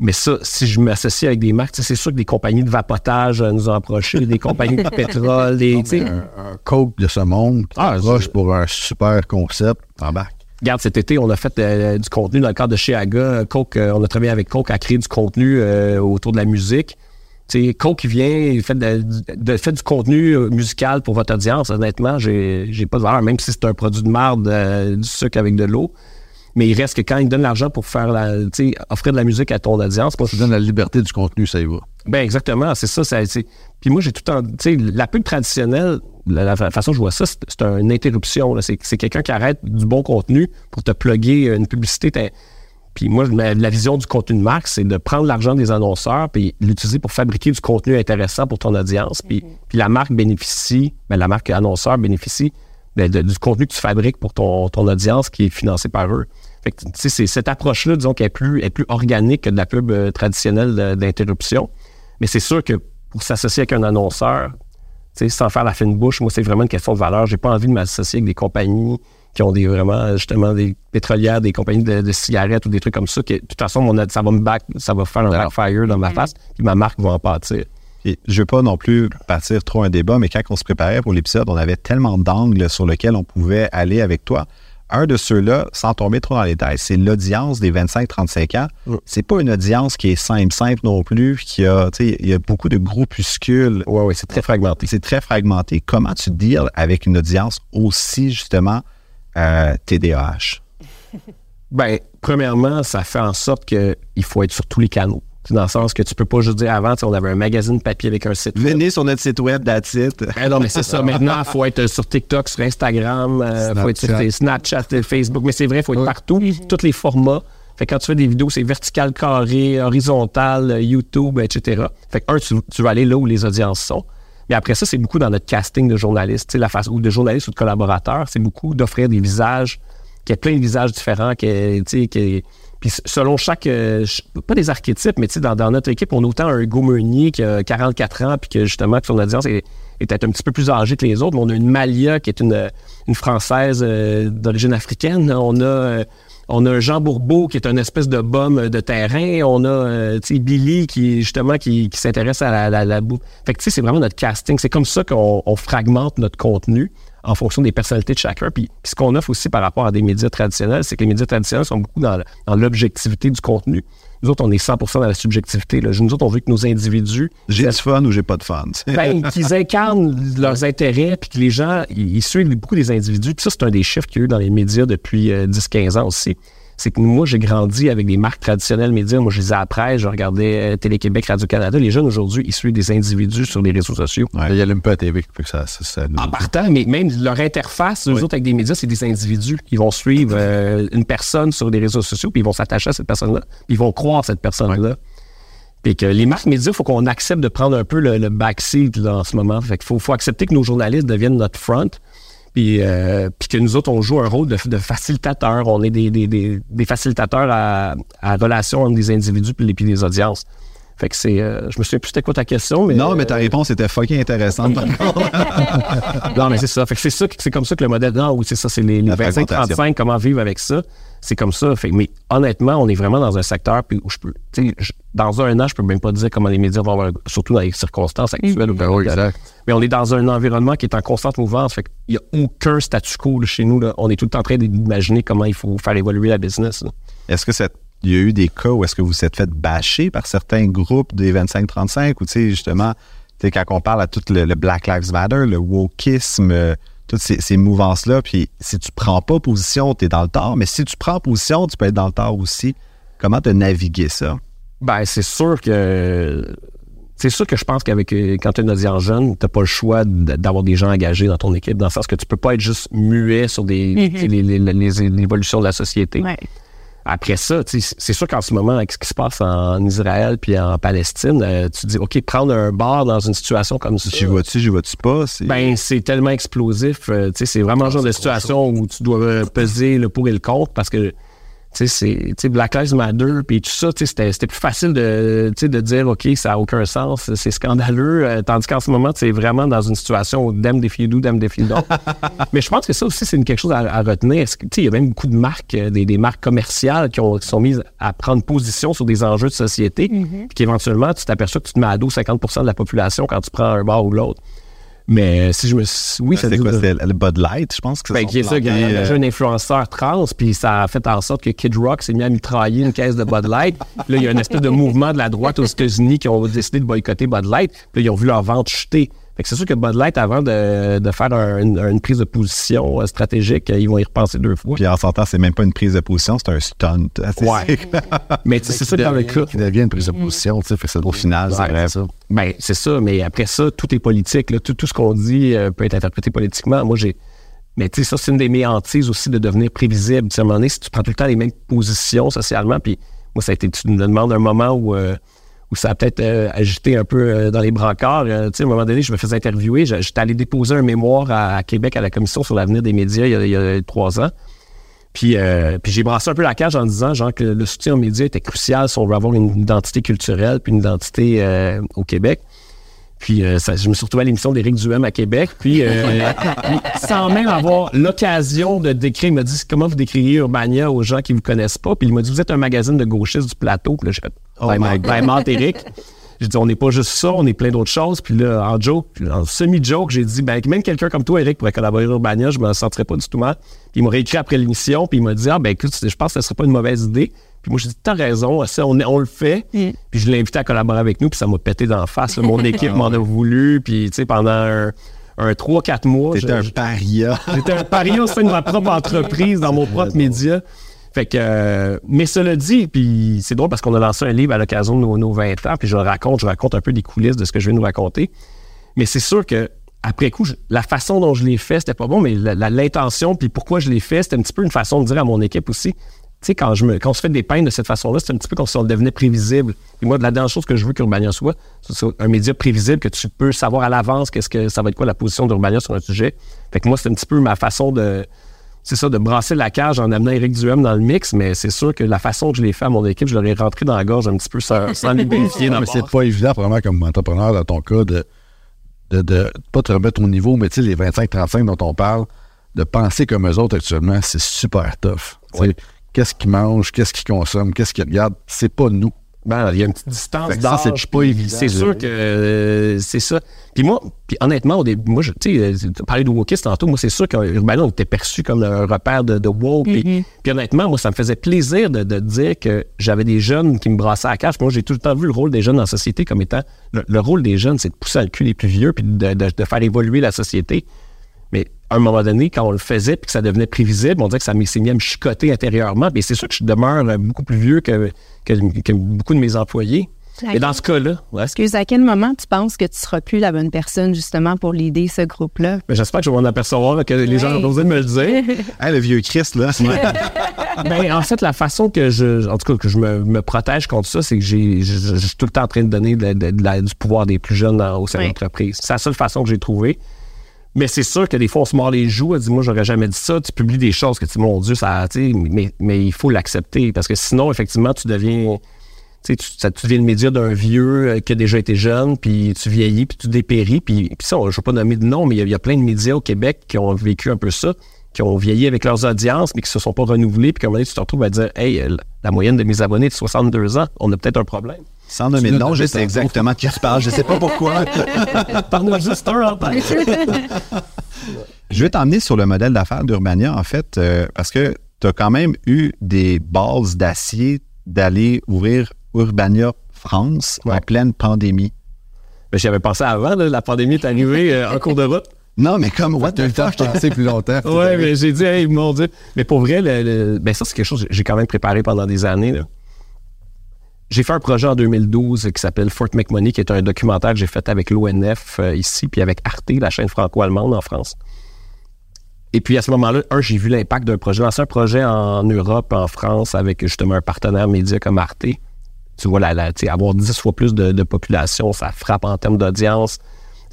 Mais ça, si je m'associe avec des marques, c'est sûr que des compagnies de vapotage euh, nous ont approchés, des compagnies de pétrole, des, tu sais, Un, un coke de ce monde, Ah, proche c'est- pour un super concept, embarque. Regarde, cet été, on a fait euh, du contenu dans le cadre de chez Aga. Coke, euh, on a travaillé avec Coke à créer du contenu euh, autour de la musique. Tu sais, Coke, il vient, il fait, de, de- fait du contenu musical pour votre audience. Honnêtement, j'ai j'ai pas de valeur, même si c'est un produit de marde, euh, du sucre avec de l'eau. Mais il reste que quand il donne l'argent pour faire la, offrir de la musique à ton audience, moi, Tu donnes la liberté du contenu, ça y va. Ben exactement, c'est ça. Puis moi, j'ai tout le temps. Tu sais, la pub traditionnelle, la, la fa- façon dont je vois ça, c'est c'est une interruption. C'est c'est quelqu'un qui arrête du bon contenu pour te plugger une publicité. Puis moi, ma- la vision du contenu de marque, c'est de prendre l'argent des annonceurs puis l'utiliser pour fabriquer du contenu intéressant pour ton audience. Puis, puis la marque bénéficie, ben, la marque annonceur bénéficie ben, de- du contenu que tu fabriques pour ton, ton audience qui est financé par eux. Fait que, c'est cette approche-là, disons, qui est plus, est plus organique que de la pub euh, traditionnelle d'interruption. Mais c'est sûr que pour s'associer avec un annonceur, sans faire la fine bouche, moi, c'est vraiment une question de valeur. J'ai pas envie de m'associer avec des compagnies qui ont des vraiment, justement, des pétrolières, des compagnies de, de cigarettes ou des trucs comme ça. Que, de toute façon, mon, ça va me back, ça va faire un backfire dans ma face, puis ma marque va en pâtir. Et je veux pas non plus partir trop un débat, mais quand on se préparait pour l'épisode, on avait tellement d'angles sur lesquels on pouvait aller avec toi. Un de ceux-là, sans tomber trop dans les détails, c'est l'audience des 25-35 ans. Mm. C'est pas une audience qui est simple, simple non plus, qui a, tu sais, il y a beaucoup de groupuscules. Ouais, ouais, c'est très fragmenté. C'est très fragmenté. Comment tu deals avec une audience aussi, justement, euh, TDAH? Ben, premièrement, ça fait en sorte qu'il faut être sur tous les canaux. Dans le sens que tu peux pas juste dire avant, on avait un magazine papier avec un site. web. Venez sur notre site web, that's it. Ben non, mais c'est ça. Maintenant, il faut être sur TikTok, sur Instagram, il faut être sur Snapchat. Snapchat, euh, Facebook. Mais c'est vrai, il faut être partout, tous les formats. Fait que quand tu fais des vidéos, c'est vertical, carré, horizontal, euh, YouTube, etc. Fait que, un, tu, tu vas aller là où les audiences sont. Mais après ça, c'est beaucoup dans notre casting de journalistes, tu sais, la face, ou de journalistes ou de collaborateurs. C'est beaucoup d'offrir des visages, qu'il y ait plein de visages différents, qu'il y ait, puis selon chaque, euh, pas des archétypes, mais tu sais, dans, dans notre équipe, on a autant un Hugo Meunier qui a 44 ans, puis que justement, que son audience est, est peut-être un petit peu plus âgée que les autres, mais on a une Malia qui est une, une Française euh, d'origine africaine. On a, euh, on a un Jean Bourbeau qui est une espèce de bum de terrain. On a euh, tu sais, Billy qui, justement, qui, qui s'intéresse à la, la, la bouffe. Fait que, tu sais, c'est vraiment notre casting. C'est comme ça qu'on on fragmente notre contenu en fonction des personnalités de chacun. Puis, puis ce qu'on offre aussi par rapport à des médias traditionnels, c'est que les médias traditionnels sont beaucoup dans, dans l'objectivité du contenu. Nous autres, on est 100 dans la subjectivité. Là. Nous autres, on veut que nos individus J'ai du fun ou j'ai pas de fun? ben, qu'ils incarnent leurs intérêts, puis que les gens, ils, ils suivent beaucoup des individus. Puis ça, c'est un des chiffres qu'il y a eu dans les médias depuis euh, 10-15 ans aussi. C'est que moi, j'ai grandi avec des marques traditionnelles médias. Moi, je lisais après, je regardais euh, Télé-Québec, Radio-Canada. Les jeunes, aujourd'hui, ils suivent des individus sur les réseaux sociaux. Il y a même pas à TV. Ça, ça, ça nous- En partant, mais même leur interface, eux autres, avec des médias, c'est des individus. Ils vont suivre euh, une personne sur les réseaux sociaux, puis ils vont s'attacher à cette personne-là, puis ils vont croire cette personne-là. Puis que les marques médias, il faut qu'on accepte de prendre un peu le, le backseat là, en ce moment. Fait qu'il faut, faut accepter que nos journalistes deviennent notre front. Puis, euh, que nous autres, on joue un rôle de, de facilitateur. On est des, des, des, des facilitateurs à, à relation entre des individus puis les, puis les audiences. Fait que c'est. euh, je me souviens plus c'était quoi ta question, mais. Non, mais euh, ta réponse était fucking intéressante. par contre. non, mais c'est ça. Fait que c'est ça, c'est comme ça que le modèle. Non, oui, c'est ça, c'est les, les La fragmentation. 25-35, comment vivre avec ça. C'est comme ça. Fait, mais honnêtement, on est vraiment dans un secteur puis où je peux. je- dans un an, je peux même pas dire comment les médias vont avoir, surtout dans les circonstances actuelles. Ben oui, exact. Mais on est dans un environnement qui est en constante mouvance. Fait qu'il n'y a aucun statu quo là, chez nous. là. On est tout le temps en train d'imaginer comment il faut faire évoluer la business. Est-ce que c'est- il y a eu des cas où est-ce que vous vous êtes fait bâcher par certains groupes des 25-35 ou tu sais, justement, tu sais, quand on parle à tout le, le Black Lives Matter, le wokisme, euh, toutes ces, ces mouvances-là, puis si tu prends pas position, tu es dans le tort, mais si tu prends position, tu peux être dans le tort aussi. Comment te naviguer ça? Ben, c'est sûr que. C'est sûr que je pense qu'avec euh, quand tu es une audience jeune, tu pas le choix d'avoir des gens engagés dans ton équipe, dans le sens que tu peux pas être juste muet sur des, Mhm. tu sais, les, les- les- l'évolution de la société. Ouais. Après ça, c'est sûr qu'en ce moment, avec ce qui se passe en Israël puis en Palestine, euh, tu dis, OK, prendre un bar dans une situation comme ça. J'y vois-tu, j'y vois-tu pas? Ben, c'est tellement explosif. euh, c'est vraiment le genre de situation où tu dois peser le pour et le contre parce que, tu sais, c'est, Black Lives Matter puis tout ça, c'était, c'était plus facile de, tu sais, de dire, OK, ça n'a aucun sens, c'est scandaleux, euh, tandis qu'en ce moment, tu es vraiment dans une situation où you do, them if you don't. Mais je pense que ça aussi, c'est une quelque chose à, à retenir. Il y a même beaucoup de marques, euh, des, des marques commerciales qui, ont, qui sont mises à prendre position sur des enjeux de société, puis qu'éventuellement, tu t'aperçois que tu te mets à dos 50 de la population quand tu prends un bar ou l'autre. Mais si je me. suis- Oui, ça c'est dit- quoi? C'est le Bud Light, je pense que ben, qui est ça, il y a il y a un influenceur trans, puis ça a fait en sorte que Kid Rock s'est mis à mitrailler une caisse de Bud Light. Là, il y a une espèce de mouvement de la droite aux États-Unis qui ont décidé de boycotter Bud Light. Puis là, ils ont vu leur vente chuter. Fait que c'est sûr que Bud Light, avant de, de faire un- une, une prise de position euh, stratégique, euh, ils vont y repenser deux fois. Puis en s'entend, c'est même pas une prise de position, c'est un stunt. Ouais. Mais tu sais, c'est ça dans le cas. Qui devient une prise de position, tu sais. Au final, c'est Ouais, vrai. ça. Ben, c'est ça, mais après ça, tout est politique. là. Tout, tout ce qu'on dit euh, peut être interprété politiquement. Moi, j'ai. Mais tu sais, ça, c'est une des mes hantises aussi de devenir prévisible. Tu sais, à un moment donné, si tu prends tout le temps les mêmes positions socialement, puis moi, ça a été. Tu me demandes un moment où. euh, où ça a peut-être euh, agité un peu euh, dans les brancards. Euh, tu sais, à un moment donné, je me faisais interviewer. J'étais allé déposer un mémoire à, à Québec à la Commission sur l'avenir des médias il y a, il y a trois ans. Puis, euh, puis j'ai brassé un peu la cage en disant genre que le soutien aux médias était crucial si on veut avoir une identité culturelle puis une identité euh, au Québec. Puis euh, ça- je me suis retrouvé à l'émission d'Éric Duhem à Québec. Puis euh, sans même avoir l'occasion de décrire, il m'a dit comment vous décririez Urbania aux gens qui vous connaissent pas. Puis il m'a dit vous êtes un magazine de gauchistes du plateau. Puis là j'ai fait Oh ben, my ben, mente, Éric. J'ai dit on n'est pas juste ça, on est plein d'autres choses. Puis là en joke, en semi-joke, j'ai dit ben même quelqu'un comme toi, Éric, pourrait collaborer à Urbania, je me sentirais pas du tout mal. Puis il m'a réécrit après l'émission, puis il m'a dit ah ben écoute, je pense que ce serait pas une mauvaise idée. Puis moi, j'ai dit, t'as raison, ça, on, on le fait. Puis je l'ai invité à collaborer avec nous, puis ça m'a pété d'en face. là. Mon équipe m'en a voulu, puis tu sais, pendant un, un 3-4 mois. T'étais je- un paria. J'étais un parieur au sein de ma propre entreprise, dans mon propre média. Fait que, euh, mais cela dit, puis c'est drôle parce qu'on a lancé un livre à l'occasion de nos, nos 20 ans, puis je le raconte, je raconte un peu des coulisses de ce que je viens de nous raconter. Mais c'est sûr que après coup, je- la façon dont je l'ai fait, c'était pas bon, mais l'intention, puis pourquoi je l'ai fait, c'était un petit peu une façon de dire à mon équipe aussi. Tu sais, quand, je me, quand on se fait des peines de cette façon-là, c'est un petit peu comme si on devenait prévisible. Et moi, la dernière chose que je veux qu'Urbania soit, c'est un média prévisible que tu peux savoir à l'avance qu'est-ce que ça va être quoi la position d'Urbania sur un sujet. Fait que moi, c'est un petit peu ma façon de, c'est ça, de brasser la cage en amenant Eric Duhem dans le mix, mais c'est sûr que la façon que je l'ai fait à mon équipe, je leur ai rentré dans la gorge un petit peu sans, sans les vérifier Non, mais c'est pas évident, vraiment, comme entrepreneur, dans ton cas, de, de, de pas te remettre au niveau, mais tu sais, les 25-35 dont on parle, de penser comme eux autres actuellement, c'est super tough. Qu'est-ce qu'ils mangent, qu'est-ce qu'ils consomment, qu'est-ce qu'ils regardent, c'est pas nous. Ben, il y a une petite distance ça, c'est d'âge, pas évident, C'est sûr que euh, c'est ça. Puis moi, puis honnêtement, au début, moi, je- tu sais, euh, tu parlais de wokiste tantôt, moi, c'est sûr qu'Urbana, on était perçu comme un repère de, de woke. Puis, puis honnêtement, moi, ça me faisait plaisir de, de dire que j'avais des jeunes qui me brassaient à la cage. Moi, j'ai tout le temps vu le rôle des jeunes dans la société comme étant... Le, le rôle des jeunes, c'est de pousser à le cul les plus vieux puis de, de- de faire évoluer la société. À un moment donné, quand on le faisait puis que ça devenait prévisible, on dirait que ça s'est mis à me chicoter intérieurement. Mais c'est sûr que je demeure euh, beaucoup plus vieux que, que, que beaucoup de mes employés. Mais dans ce cas-là, ouais, Excuse, à quel moment tu penses que tu seras plus la bonne personne justement pour l'aider ce groupe-là? mais j'espère que je vais m'en apercevoir, que les gens ont de me le dire. Hey, le vieux Christ, là. Ben, en fait, la façon que je, en tout cas, que je me, me protège contre ça, c'est que j'ai, je, je- je suis tout le temps en train de donner de- de- de la- du pouvoir des plus jeunes dans- au sein de l'entreprise. C'est la seule façon que j'ai trouvé. Mais c'est sûr que des fois, on se mord les joues. Elle dit, moi, j'aurais jamais dit ça. Tu publies des choses que tu dis, mon Dieu, ça, mais, mais il faut l'accepter parce que sinon, effectivement, tu deviens, tu tu, deviens le média d'un vieux euh, qui a déjà été jeune, puis tu vieillis, puis tu dépéris. Puis, ça, je ne veux pas nommer de nom, mais il y a- plein de médias au Québec qui ont vécu un peu ça, qui ont vieilli avec leurs audiences, mais qui se sont pas renouvelés. Puis qu'à un moment donné, tu te retrouves à dire, hey, la moyenne de mes abonnés est de 62 ans, on a peut-être un problème. Sans nommer de nom, je sais exactement de qui tu parles. Je sais pas pourquoi. As juste un. Je vais t'emmener sur le modèle d'affaires d'Urbania, en fait, euh, parce que tu as quand même eu des balles d'acier d'aller ouvrir Urbania France en pleine pandémie. J'y avais pensé avant, là, la pandémie est arrivée euh, en cours de route. Non, mais comme, what Tu as eu the fuck? de penser plus longtemps. Ouais, mais j'ai dit, hey, mon Dieu. Mais pour vrai, le- le- ben ça, c'est quelque chose que j'ai quand même préparé pendant des années. là. J'ai fait un projet en 2012 qui s'appelle Fort McMoney, qui est un documentaire que j'ai fait avec l'ONF euh, ici, puis avec Arte, la chaîne franco-allemande en France. Et puis à ce moment-là, un, j'ai vu l'impact d'un projet. Lancer un projet en Europe, en France, avec justement un partenaire média comme Arte. Tu vois, la, la- avoir 10 fois plus de, population, ça frappe en termes d'audience.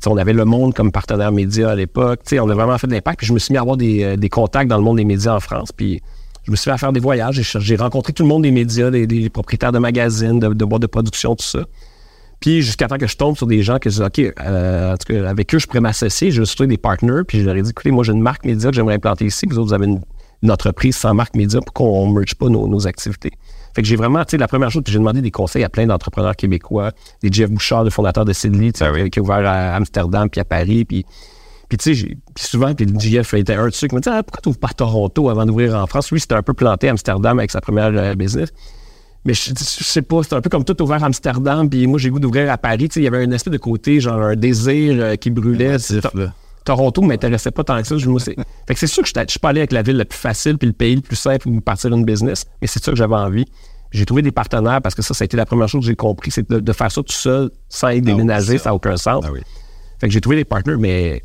On avait Le Monde comme partenaire média à l'époque. On a vraiment fait de l'impact. Puis je me suis mis à avoir des, euh, des contacts dans le monde des médias en France. Puis je me suis fait à faire des voyages. J'ai J'ai rencontré tout le monde des médias, des, des propriétaires de magazines, de, de boîtes de production, tout ça. Puis jusqu'à temps que je tombe sur des gens que je dis, OK, euh, en tout cas, avec eux, je pourrais m'associer. Suis trouvé des partners. Puis je leur ai dit, écoutez, moi, j'ai une marque média que j'aimerais implanter ici. Vous autres, vous avez une, une entreprise sans marque média pour qu'on ne merge pas nos, nos activités. Fait que j'ai vraiment, tu sais, la première chose, j'ai demandé des conseils à plein d'entrepreneurs québécois, des Jeff Bouchard, le fondateur de Sidley, sais, qui a ouvert à Amsterdam puis à Paris. Puis, puis tu sais, souvent, puis le Jeff était un de ceux qui me dit ah, pourquoi tu n'ouvres pas Toronto avant d'ouvrir en France? Lui, c'était un peu planté à Amsterdam avec sa première euh, business. Mais je, je sais pas, c'était un peu comme tout ouvert à Amsterdam, puis moi j'ai goût d'ouvrir à Paris. Tu sais, Il y avait un espèce de côté, genre un désir euh, qui brûlait. Massif, To- là. Toronto ne m'intéressait pas tant que ça. Je, moi, fait que c'est sûr que je ne suis pas allé avec la ville la plus facile puis le pays le plus simple où partir une business, mais c'est ça que j'avais envie. J'ai trouvé des partenaires parce que ça, ça a été la première chose que j'ai compris, c'est de, de faire ça tout seul sans y déménager, ça. ça n'a aucun sens. Ah oui. Fait que j'ai trouvé des partenaires, mais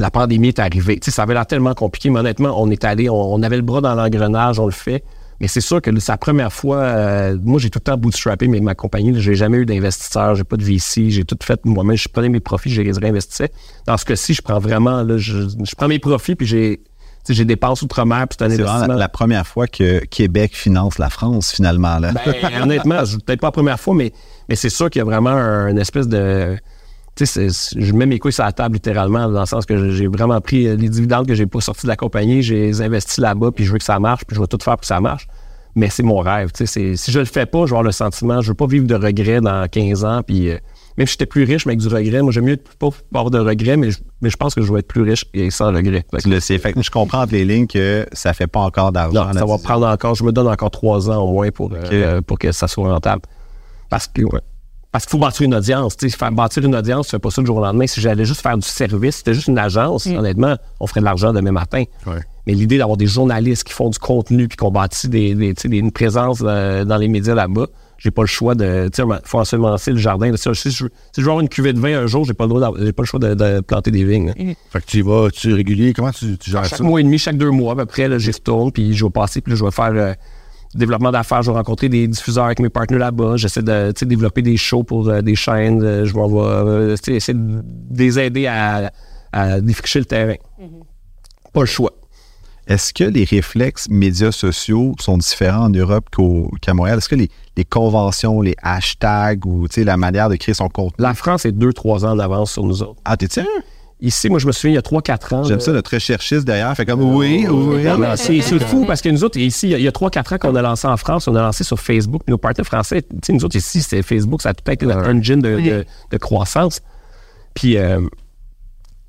la pandémie est arrivée. Tu sais, ça avait l'air tellement compliqué, mais honnêtement, on est allé, on, on avait le bras dans l'engrenage, on le fait. Mais c'est sûr que c'est la première fois, euh, moi j'ai tout le temps bootstrappé mais ma compagnie, j'ai jamais eu d'investisseur, j'ai pas de VC, j'ai tout fait moi-même, je prenais mes profits, je les réinvestissais. Dans ce cas-ci, je prends vraiment, là, je, je prends mes profits puis j'ai, j'ai dépense outre-mer puis c'est un investissement. la, la première fois que Québec finance la France, finalement. Là. Ben, honnêtement, je- peut-être pas la première fois, mais, mais c'est sûr qu'il y a vraiment un, une espèce de. Je mets mes couilles sur la table littéralement, dans le sens que j'ai vraiment pris euh, les dividendes que j'ai pas sortis de la compagnie, j'ai investi là-bas, puis je veux que ça marche, puis je vais tout faire pour que ça marche. Mais c'est mon rêve. Si je le fais pas, je vais avoir le sentiment, je veux pas vivre de regrets dans 15 ans, puis. euh, même si j'étais plus riche, mais avec du regret, moi j'aime mieux pas avoir de regrets, mais je, mais je pense que je vais être plus riche et sans regret. Que- le. Fait que je comprends entre les lignes que ça fait pas encore d'argent. non, ça va prendre encore, je me donne encore trois ans au moins pour, euh, pour que ça soit rentable. Parce que, ouais. Parce qu'il faut bâtir une audience. Faire bâtir une audience, tu fais pas ça du jour au lendemain. Si j'allais juste faire du service, c'était juste une agence, honnêtement, on ferait de l'argent demain matin. Ouais. Mais l'idée d'avoir des journalistes qui font du contenu puis qu'on bâtit des, une présence euh, dans les médias là-bas, j'ai pas le choix de. Il faut ensemencer le jardin. Si je, si je veux si je veux avoir une cuvée de vin un jour, j'ai pas le droit j'ai pas le choix de, de planter des vignes. là. Fait que tu y vas, tu es régulier. Comment tu, tu gères Chaque ça? mois et demi, chaque deux mois, à peu près, j'y retourne, puis je vais passer, puis là, je vais faire euh, développement d'affaires, je vais rencontrer des diffuseurs avec mes partenaires là-bas, j'essaie de développer des shows pour euh, des chaînes, euh, je m'en vais euh, essayer de les aider à, à défricher le terrain. Pas le choix. Est-ce que les réflexes médias sociaux sont différents en Europe qu'au- qu'à Montréal? Est-ce que les, les conventions, les hashtags ou la manière de créer son contenu? La France est deux, trois ans d'avance sur nous autres. Ah, t'es sérieux? Ici, moi, je me souviens, il y a trois, quatre ans. J'aime ça, notre recherchiste derrière. Fait comme oui, oui. Non, non, c'est c'est fou parce que nous autres, ici, il y a- il y a 3-4 ans qu'on a lancé en France, on a lancé sur Facebook. Puis nos partenaires français, tu sais, nous autres, ici, c'est Facebook, ça a tout été notre engine de, de- de croissance. Puis euh,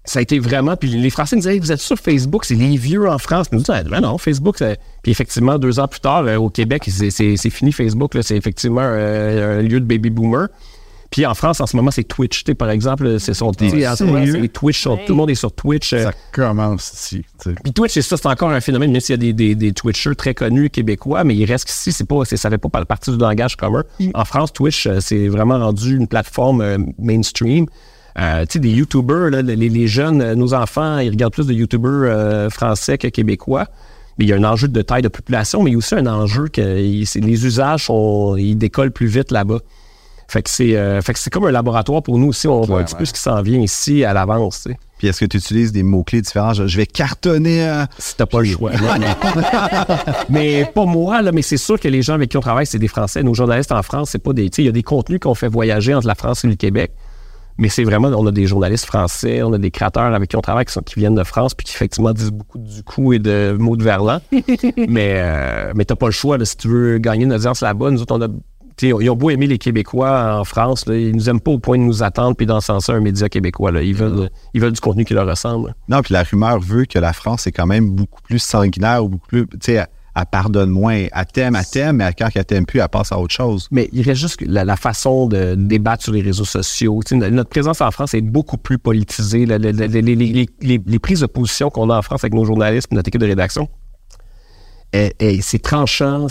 ça a été vraiment. Puis les Français nous disaient, Hey, vous êtes sur Facebook, c'est les vieux en France. Nous disons, ben non, Facebook. c'est- Puis effectivement, deux ans plus tard, euh, au Québec, c'est c'est- c'est fini Facebook. là. C'est effectivement euh, un lieu de baby boomer. Puis en France, en ce moment, c'est Twitch. Tu sais, par exemple, c'est son tu sais, en ce moment, c'est Twitch. Tout le monde est sur Twitch. euh, Ça commence ici. puis Twitch, c'est ça, c'est encore un phénomène, même s'il y a des, des, des Twitchers très connus québécois, mais il reste qu'ici, c'est pas, c'est, ça fait pas par- partie du langage commun. En France, Twitch, euh, c'est vraiment rendu une plateforme euh, mainstream. Euh, tu sais, des YouTubers, là, les, les jeunes, nos enfants, ils regardent plus de YouTubers euh, français que québécois. Mais il y a un enjeu de taille de population, mais il y a aussi un enjeu que il- les usages sont, ils décollent plus vite là-bas. Fait que c'est, euh, fait que c'est comme un laboratoire pour nous aussi. On voit un petit peu ce qui s'en vient ici à l'avance. Puis est-ce que tu utilises des mots-clés différents? Je, je vais cartonner. euh, si t'as pas le choix. mais pas moi, là, mais c'est sûr que les gens avec qui on travaille, c'est des Français. Nos journalistes en France, c'est pas des. Il y a des contenus qu'on fait voyager entre la France et le Québec. Mais c'est vraiment, on a des journalistes français, on a des créateurs avec qui on travaille qui, sont- qui viennent de France, puis qui effectivement disent beaucoup du coup et de mots de verlan. mais euh, mais t'as pas le choix, là, si tu veux gagner une audience là-bas. Nous autres, on a. Ils ont beau aimer les Québécois en France, là, ils nous aiment pas au point de nous attendre puis d'encenser un média québécois. Là. Ils, veulent, ils veulent du contenu qui leur ressemble. Non, puis la rumeur veut que la France est quand même beaucoup plus sanguinaire ou beaucoup plus. Tu sais, elle, pardonne moins. Elle t'aime, elle t'aime, mais quand elle t'aime plus, elle passe à autre chose. Mais il reste juste la, la façon de débattre sur les réseaux sociaux. Notre présence en France est beaucoup plus politisée. Les- les prises de position qu'on a en France avec nos journalistes et notre équipe de rédaction, eh, eh, c'est tranchant.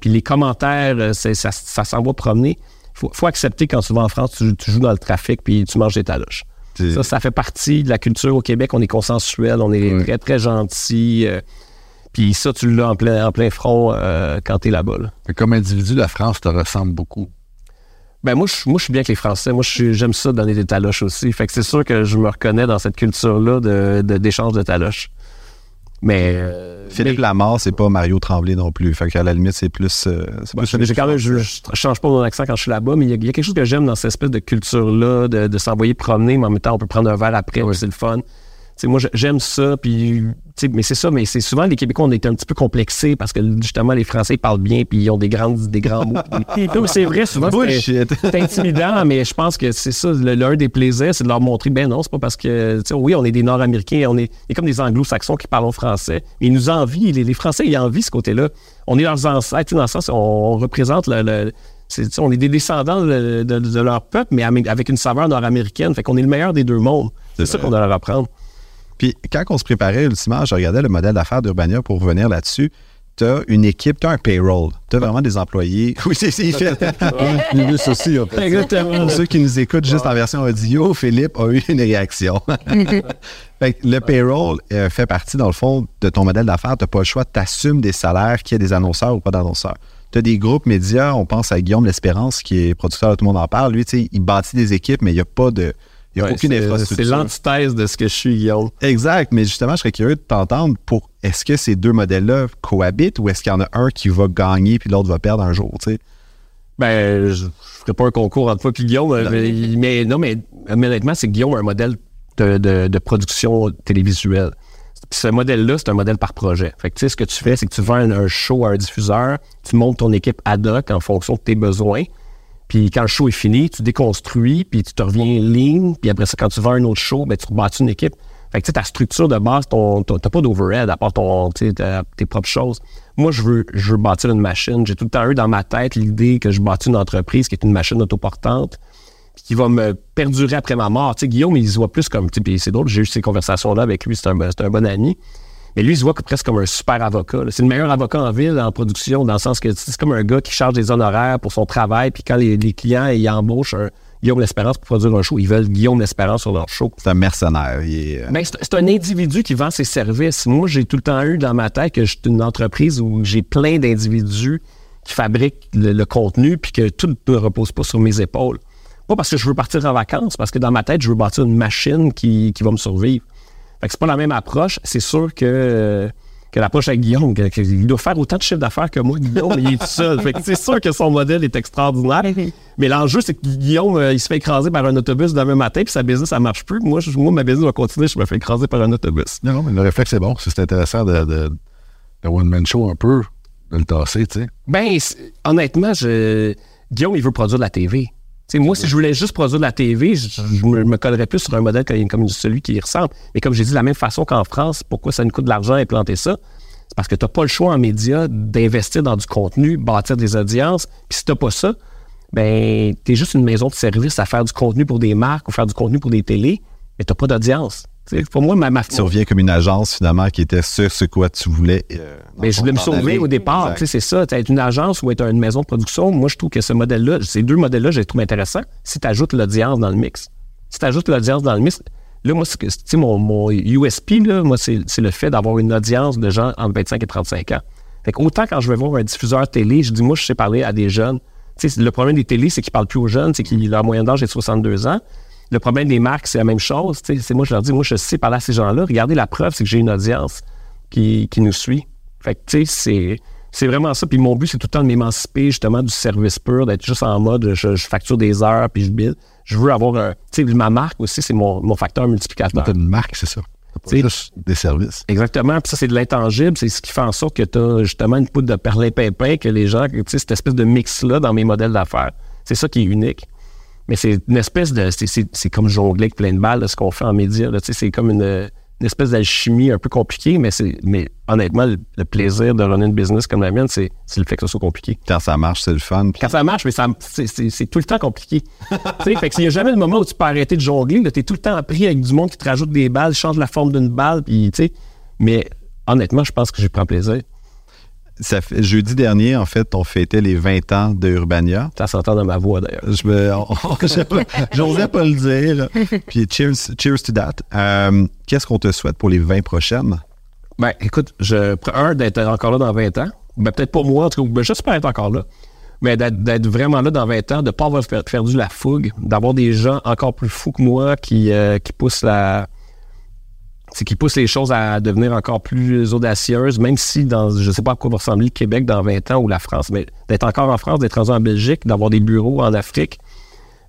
Puis les commentaires, euh, ça, ça s'en va promener. Il faut, faut accepter quand tu vas en France, tu, tu joues dans le trafic puis tu manges des taloches. Ça, ça fait partie de la culture au Québec. On est consensuel, on est très, très gentil. euh, puis ça, tu l'as en plein, en plein front euh, quand tu es là-bas. là. Comme individu, la France te ressemble beaucoup. Ben moi, je, moi, je suis bien avec les Français. Moi, j'aime ça donner des taloches aussi. Fait que c'est sûr que je me reconnais dans cette culture-là de, de- d'échange de, taloches. Mais, euh, Philippe mais- Lamar, c'est pas Mario Tremblay non plus. Fait qu'à la limite, c'est plus. euh, c'est Bon, plus j'ai quand même, je, je change pas mon accent quand je suis là-bas, mais il y, a- il y a quelque chose que j'aime dans cette espèce de culture-là, de, de s'envoyer promener, mais en même temps, on peut prendre un verre après, puis c'est le fun. Moi, j'aime ça, puis, mais c'est ça, mais c'est souvent les Québécois, on est un petit peu complexés parce que justement, les Français parlent bien, puis ils ont des, grandes, des grands mots. C'est vrai, souvent, c'est- intimidant, mais je pense que c'est ça, l'un des plaisirs, c'est de leur montrer, ben non, c'est pas parce que, oui, on est des Nord-Américains, on est, comme des Anglo-Saxons qui parlent français, mais ils nous envient, les, les Français, ils envient ce côté-là. On est leurs ancêtres, dans le sens, on, on représente le, on est des descendants de, de- de leur peuple, mais avec une saveur nord-américaine, fait qu'on est le meilleur des deux mondes. C'est ça qu'on doit leur apprendre. Puis quand on se préparait, ultimement, je regardais le modèle d'affaires d'Urbania pour revenir là-dessus. Tu as une équipe, tu as un payroll. Tu as vraiment des employés. Oui, c'est fait. Aussi, en fait. Exactement. Pour ceux qui nous écoutent juste en version audio, Philippe a eu une réaction. Fait que le payroll euh, fait partie, dans le fond, de ton modèle d'affaires. Tu n'as pas le choix, tu assumes des salaires, qu'il y ait des annonceurs ou pas d'annonceurs. Tu as des groupes médias, on pense à Guillaume L'Espérance, qui est producteur de Tout le monde en parle. Lui, tu sais, il bâtit des équipes, mais il n'y a pas de. Il n'y a Ouais, aucune c'est- C'est infrastructure. l'antithèse de ce que je suis, Guillaume. Exact, mais justement, je serais curieux de t'entendre pour est-ce que ces deux modèles-là cohabitent ou est-ce qu'il y en a un qui va gagner puis l'autre va perdre un jour, tu sais? Ben, je, je ferai pas un concours entre toi et Guillaume, mais, mais non, mais, mais honnêtement, c'est Guillaume un modèle de, de- de production télévisuelle. Puis ce modèle-là, c'est un modèle par projet. Fait que tu sais, ce que tu fais, c'est que tu vends un, un show à un diffuseur, tu montes ton équipe ad hoc en fonction de tes besoins. Puis quand le show est fini, tu déconstruis, puis tu te reviens ligne, puis après ça, quand tu vends un autre show, ben, tu rebâtis une équipe. Fait que tu sais, ta structure de base, t'as pas d'overhead à part ton, tes propres choses. Moi, je veux, je veux bâtir une machine. J'ai tout le temps eu dans ma tête l'idée que je bâtis une entreprise qui est une machine autoportante puis qui va me perdurer après ma mort. Tu sais, Guillaume, il se voit plus comme, tu sais, c'est drôle, j'ai eu ces conversations-là avec lui, c'est un, un bon ami. Mais lui, il se voit presque comme un super avocat. C'est le meilleur avocat en ville, en production, dans le sens que c'est comme un gars qui charge des honoraires pour son travail, puis quand les, les clients ils embauchent un Guillaume L'Espérance pour produire un show, ils veulent Guillaume L'Espérance sur leur show. C'est un mercenaire. est, euh, Ben, c'est un individu qui vend ses services. Moi, j'ai tout le temps eu dans ma tête que je suis une entreprise où j'ai plein d'individus qui fabriquent le, le contenu puis que tout ne repose pas sur mes épaules. Pas parce que je veux partir en vacances, parce que dans ma tête, je veux bâtir une machine qui, qui va me survivre. Fait que c'est pas la même approche. C'est sûr que, que l'approche avec Guillaume, que- que- il doit faire autant de chiffre d'affaires que moi, Guillaume, mais il est tout seul. Fait que c'est sûr que son modèle est extraordinaire. Mais l'enjeu, c'est que Guillaume, euh, il se fait écraser par un autobus demain matin, puis sa business, ça marche plus. Moi, je- moi, ma business va continuer, je me fais écraser par un autobus. Non, non, mais le réflexe est bon. C'est intéressant de, de, de one-man show un peu, de le tasser, tu sais. Ben, honnêtement, je... Guillaume, il veut produire de la TV. Moi, si je voulais juste produire de la TV, je, je me, collerais plus sur un modèle comme, celui qui y ressemble. Mais comme j'ai dit, de la même façon qu'en France, pourquoi ça nous coûte de l'argent implanter ça? C'est parce que tu n'as pas le choix en médias d'investir dans du contenu, bâtir des audiences. Puis si tu n'as pas ça, ben, tu es juste une maison de service à faire du contenu pour des marques ou faire du contenu pour des télés, mais tu pas d'audience. Pour moi, ma, ma Tu reviens comme une agence, finalement, qui était sur ce quoi tu voulais. euh, mais je voulais me sauver au départ. Exact. Tu sais, C'est ça. Tu être une agence ou être une maison de production. Moi, je trouve que ce modèle-là, ces deux modèles-là, je les trouve intéressants. Si tu ajoutes l'audience dans le mix. Si tu ajoutes l'audience dans le mix, là, moi, c'est que, tu sais, mon, mon USP, là, moi, c'est le fait d'avoir une audience de gens entre 25 et 35 ans. Fait autant quand je vais voir un diffuseur télé, je dis, moi, je sais parler à des jeunes. Tu sais, le problème des télés, c'est qu'ils parlent plus aux jeunes, c'est que leur moyenne d'âge est de 62 ans. Le problème des marques, c'est la même chose. C'est moi, je leur dis, moi, je sais parler à ces gens-là. Regardez la preuve, c'est que j'ai une audience qui, qui nous suit. Fait que, tu sais, c'est, c'est vraiment ça. Puis mon but, c'est tout le temps de m'émanciper justement du service pur, d'être juste en mode, je, je facture des heures, puis je bille. Je veux avoir un. Tu sais, ma marque aussi, c'est mon, mon facteur multiplicateur. T'as une marque, c'est ça. Pas juste des services. Exactement. Puis ça, c'est de l'intangible. C'est ce qui fait en sorte que tu as justement une poudre de perlimpinpin que les gens, tu sais, cette espèce de mix-là dans mes modèles d'affaires. C'est ça qui est unique. Mais c'est une espèce de. c'est- comme jongler avec plein de balles, là, ce qu'on fait en sais, C'est comme une, une espèce d'alchimie un peu compliquée, mais, c'est mais honnêtement, le, le plaisir de runner une business comme la mienne, c'est le fait que ça soit compliqué. Quand ça marche, c'est le fun. Quand ça marche, mais c'est, tout le temps compliqué. fait que s'il n'y a jamais de moment où tu peux arrêter de jongler, tu es tout le temps pris avec du monde qui te rajoute des balles, change la forme d'une balle, puis tu sais. Mais honnêtement, je pense que je prends plaisir. Ça fait- jeudi dernier, en fait, on fêtait les 20 ans de Urbania. Ça s'entend dans ma voix d'ailleurs. Je j'osais pas le dire. Puis cheers, cheers to that. Euh, Qu'est-ce qu'on te souhaite pour les 20 prochaines? Ben, écoute, je un d'être encore là dans 20 ans. Ben, peut-être pas moi, en tout cas, ben, j'espère être encore là. Mais d'être, vraiment là dans 20 ans, de ne pas avoir per- perdu la fougue, d'avoir des gens encore plus fous que moi qui, euh, qui poussent la. C'est qui poussent les choses à devenir encore plus audacieuses, même si dans, je sais pas à quoi va ressembler le Québec dans 20 ans ou la France, mais d'être encore en France, d'être en Belgique, d'avoir des bureaux en Afrique,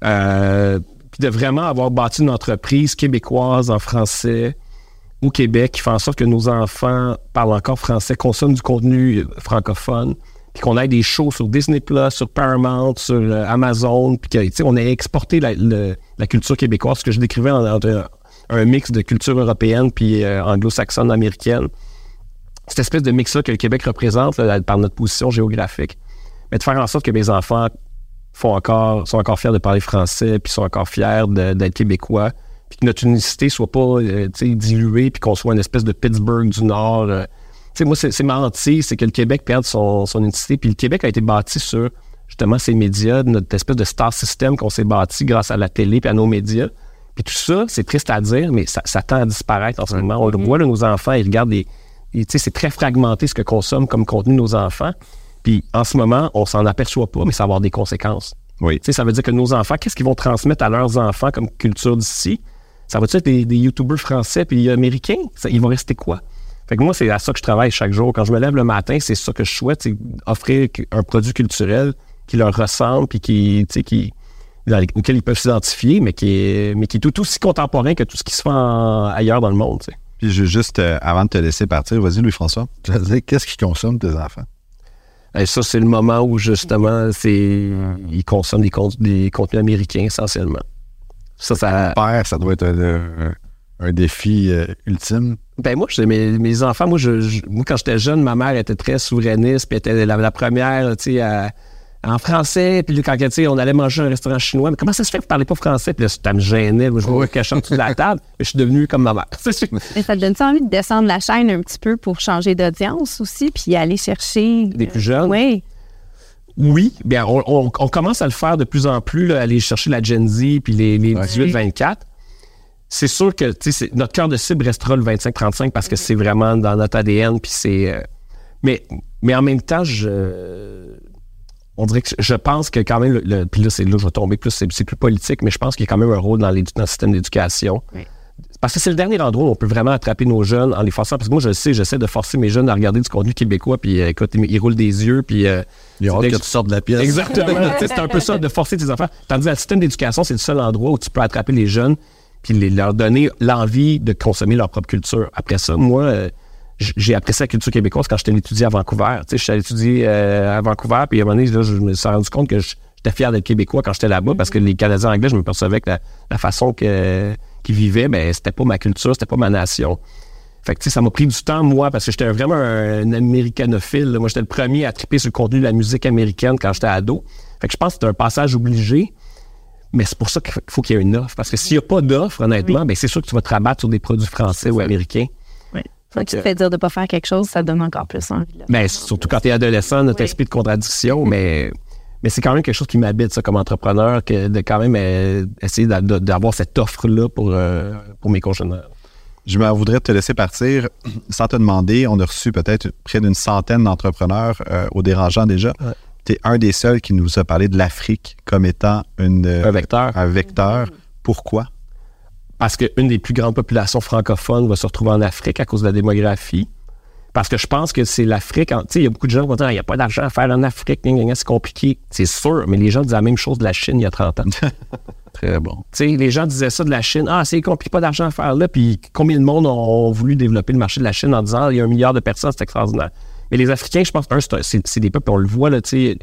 euh, puis de vraiment avoir bâti une entreprise québécoise en français, au Québec qui fait en sorte que nos enfants parlent encore français, consomment du contenu francophone, puis qu'on ait des shows sur Disney Plus, sur Paramount, sur euh, Amazon, puis que, tu sais, on ait exporté la, la culture québécoise, ce que je décrivais en- entre un, mix de culture européenne puis euh, anglo-saxonne américaine. Cette espèce de mix-là que le Québec représente par notre position géographique. Mais de faire en sorte que mes enfants font encore, sont encore fiers de parler français, puis sont encore fiers d'être québécois, puis que notre unicité soit pas euh, diluée, puis qu'on soit une espèce de Pittsburgh du Nord. euh. Moi, c'est ma hantise, c'est que le Québec perde son, son unicité, puis le Québec a été bâti sur justement ces médias, notre espèce de star system qu'on s'est bâti grâce à la télé puis à nos médias. Puis tout ça, c'est triste à dire, mais ça, ça tend à disparaître en ce moment. On le voit, là, nos enfants, ils regardent des. ils- Tu sais, c'est très fragmenté ce que consomment comme contenu nos enfants. Puis en ce moment, on s'en aperçoit pas, mais ça va avoir des conséquences. Oui. Tu sais, ça veut dire que nos enfants, qu'est-ce qu'ils vont transmettre à leurs enfants comme culture d'ici? Ça va être des, des YouTubers français puis américains? Ça- ils vont rester quoi? Fait que moi, c'est à ça que je travaille chaque jour. Quand je me lève le matin, c'est ça que je souhaite, c'est offrir un produit culturel qui leur ressemble puis qui, tu sais, qui, auquel ils peuvent s'identifier, mais qui est, mais qui est tout aussi contemporain que tout ce qui se fait en- ailleurs dans le monde. tu sais. Puis je veux juste, euh, avant de te laisser partir, vas-y, Louis-François. Je veux dire, qu'est-ce qu'ils consomment tes enfants? Et ça, c'est le moment où justement, c'est ils consomment des, cont- des contenus américains essentiellement. Ça, ça, Père, ça doit être un, un- un défi euh, ultime. Ben moi, je- mes, mes enfants, moi, je, je- moi, quand j'étais jeune, ma mère était très souverainiste, puis elle était la, la première, tu sais, à- en français, puis quand on allait manger à un restaurant chinois, mais comment ça se fait que vous parlez pas français? Puis là, ça me gênait, je me cachais en dessous de la table, mais je suis devenu comme ma mère. Mais ça te donne envie de descendre la chaîne un petit peu pour changer d'audience aussi, puis aller chercher. Des plus jeunes? Oui. Oui, bien, on, on- on commence à le faire de plus en plus, là, aller chercher la Gen Z, puis les, les 18-24. C'est sûr que notre cœur de cible restera le 25-35 parce que c'est vraiment dans notre ADN, puis c'est... euh, mais, mais en même temps, je... On dirait que je pense que quand même, le, le- puis là, c'est là, je vais tomber plus, c'est c'est plus politique, mais je pense qu'il y a quand même un rôle dans, dans le système d'éducation. Parce que c'est le dernier endroit où on peut vraiment attraper nos jeunes en les forçant. Parce que moi, je le sais, j'essaie de forcer mes jeunes à regarder du contenu québécois, puis euh, écoute, ils, ils roulent des yeux, puis. euh, Il y a c'est hâte dès que que- tu sortes de la pièce. Exactement. C'est un peu ça, de forcer tes enfants. Tandis que le système d'éducation, c'est le seul endroit où tu peux attraper les jeunes puis les- leur donner l'envie de consommer leur propre culture. Après ça, moi, euh, j'ai apprécié la culture québécoise quand j'étais étudié à Vancouver. Tu sais, je suis allé étudier euh, à Vancouver, puis à un moment donné, là, je me suis rendu compte que j'étais fier d'être québécois quand j'étais là-bas parce que les Canadiens anglais, je me percevais que la, la façon qu'ils vivaient, ben, c'était pas ma culture, c'était pas ma nation. Fait que, tu sais, ça m'a pris du temps, moi, parce que j'étais vraiment un, américanophile. là. Moi, j'étais le premier à triper sur le contenu de la musique américaine quand j'étais ado. Fait que je pense que c'est un passage obligé. Mais c'est pour ça qu'il faut qu'il y ait une offre. Parce que s'il n'y a pas d'offre, honnêtement, ben c'est sûr que tu vas te rabattre sur des produits français ou américains. Quand tu te fais dire de ne pas faire quelque chose, ça donne encore plus envie. là. Ben, surtout quand tu es adolescent, notre Oui. esprit de contradiction, mais, mais c'est quand même quelque chose qui m'habite, ça, comme entrepreneur, que de quand même euh, essayer d'a- d'a- d'avoir cette offre-là pour, euh, pour mes congénères. Je me voudrais te laisser partir sans te demander. On a reçu peut-être près d'une centaine d'entrepreneurs euh, au dérangeant déjà. Ouais. Tu es un des seuls qui nous a parlé de l'Afrique comme étant une, Un vecteur. un vecteur. Pourquoi? Parce qu'une des plus grandes populations francophones va se retrouver en Afrique à cause de la démographie. Parce que je pense que c'est l'Afrique. Tu sais, il y a beaucoup de gens qui vont dire il n'y a pas d'argent à faire en Afrique, c'est compliqué. C'est sûr, mais les gens disaient la même chose de la Chine il y a 30 ans. Très bon. Tu sais, les gens disaient ça de la Chine. Ah, c'est compliqué, pas d'argent à faire là. Puis combien de monde ont voulu développer le marché de la Chine en disant il y a un milliard de personnes, c'est extraordinaire. Mais les Africains, je pense, c'est des peuples, on le voit, là, tu sais.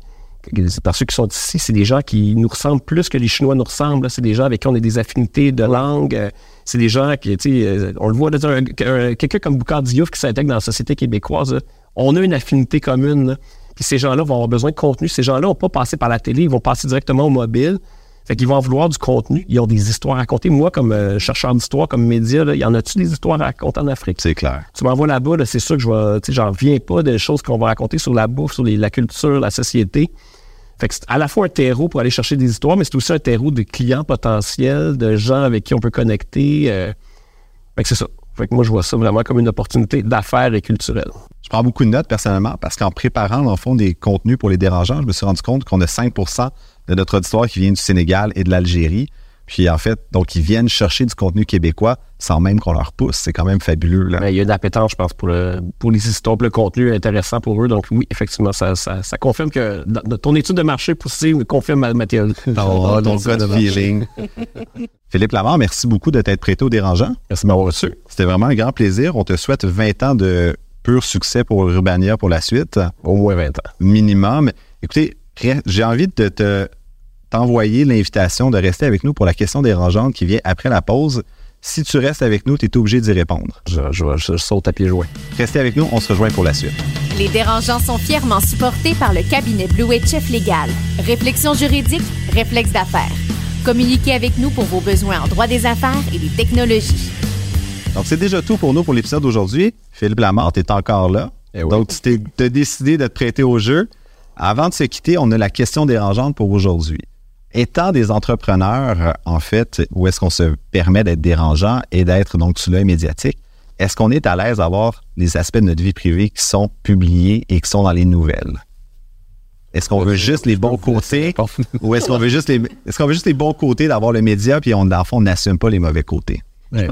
Par ceux qui sont ici, c'est des gens qui nous ressemblent plus que les Chinois nous ressemblent. C'est des gens avec qui on a des affinités de langue. euh, C'est des gens qui, tu sais, euh, on le voit, quelqu'un comme Boucard Diouf qui s'intègre dans la société québécoise, là, on a une affinité commune. là. Puis ces gens-là vont avoir besoin de contenu. Ces gens-là vont pas passer par la télé, ils vont passer directement au mobile. Fait qu'ils vont en vouloir du contenu. Ils ont des histoires à raconter. Moi, comme euh, chercheur d'histoire, comme média, là, y en a-tu des histoires à raconter en Afrique? C'est clair. Tu m'envoies là-bas, là, c'est sûr que je vais, j'en reviens pas des choses qu'on va raconter sur la bouffe, sur les- la culture, la société. C'est à la fois un terreau pour aller chercher des histoires, mais c'est aussi un terreau de clients potentiels, de gens avec qui on peut connecter. euh. Fait que c'est ça. Fait que moi, je vois ça vraiment comme une opportunité d'affaires et culturelle. Je prends beaucoup de notes personnellement parce qu'en préparant, dans le fond, des contenus pour les dérangeants, je me suis rendu compte qu'on a 5% de notre auditoire qui vient du Sénégal et de l'Algérie. Puis en fait, donc ils viennent chercher du contenu québécois sans même qu'on leur pousse. C'est quand même fabuleux. Là. Mais il y a une appétence, je pense, pour, le- pour les histoires, le contenu intéressant pour eux. Donc oui, effectivement, ça, ça, ça confirme que dans- ton étude de marché poussée confirme ma, ma théorie. Ton gut feeling. Philippe Lamar, merci beaucoup de t'être prêté au dérangeant. Merci de m'avoir reçu. C'était vraiment un grand plaisir. On te souhaite 20 ans de pur succès pour Urbania pour la suite, Au moins 20 ans. minimum. Écoutez, j'ai envie de te t'envoyer l'invitation de rester avec nous pour la question dérangeante qui vient après la pause. Si tu restes avec nous, tu es obligé d'y répondre. Je, je, je saute à pieds joints. Restez avec nous, on se rejoint pour la suite. Les dérangeants sont fièrement supportés par le cabinet Blue Chef Légal. Réflexion juridique, réflexe d'affaires. Communiquez avec nous pour vos besoins en droit des affaires et des technologies. Donc, c'est déjà tout pour nous pour l'épisode d'aujourd'hui. Philippe Lamar, tu es encore là. Eh oui. Donc, tu t'es décidé de te prêter au jeu. Avant de se quitter, on a la question dérangeante pour aujourd'hui. Étant des entrepreneurs, euh, en fait, où est-ce qu'on se permet d'être dérangeant et d'être donc sous l'œil médiatique, est-ce qu'on est à l'aise d'avoir les aspects de notre vie privée qui sont publiés et qui sont dans les nouvelles? Est-ce qu'on veut juste les bons côtés ou est-ce qu'on veut juste les est-ce qu'on veut juste les bons côtés d'avoir le média puis on dans le fond on n'assume pas les mauvais côtés? Ouais.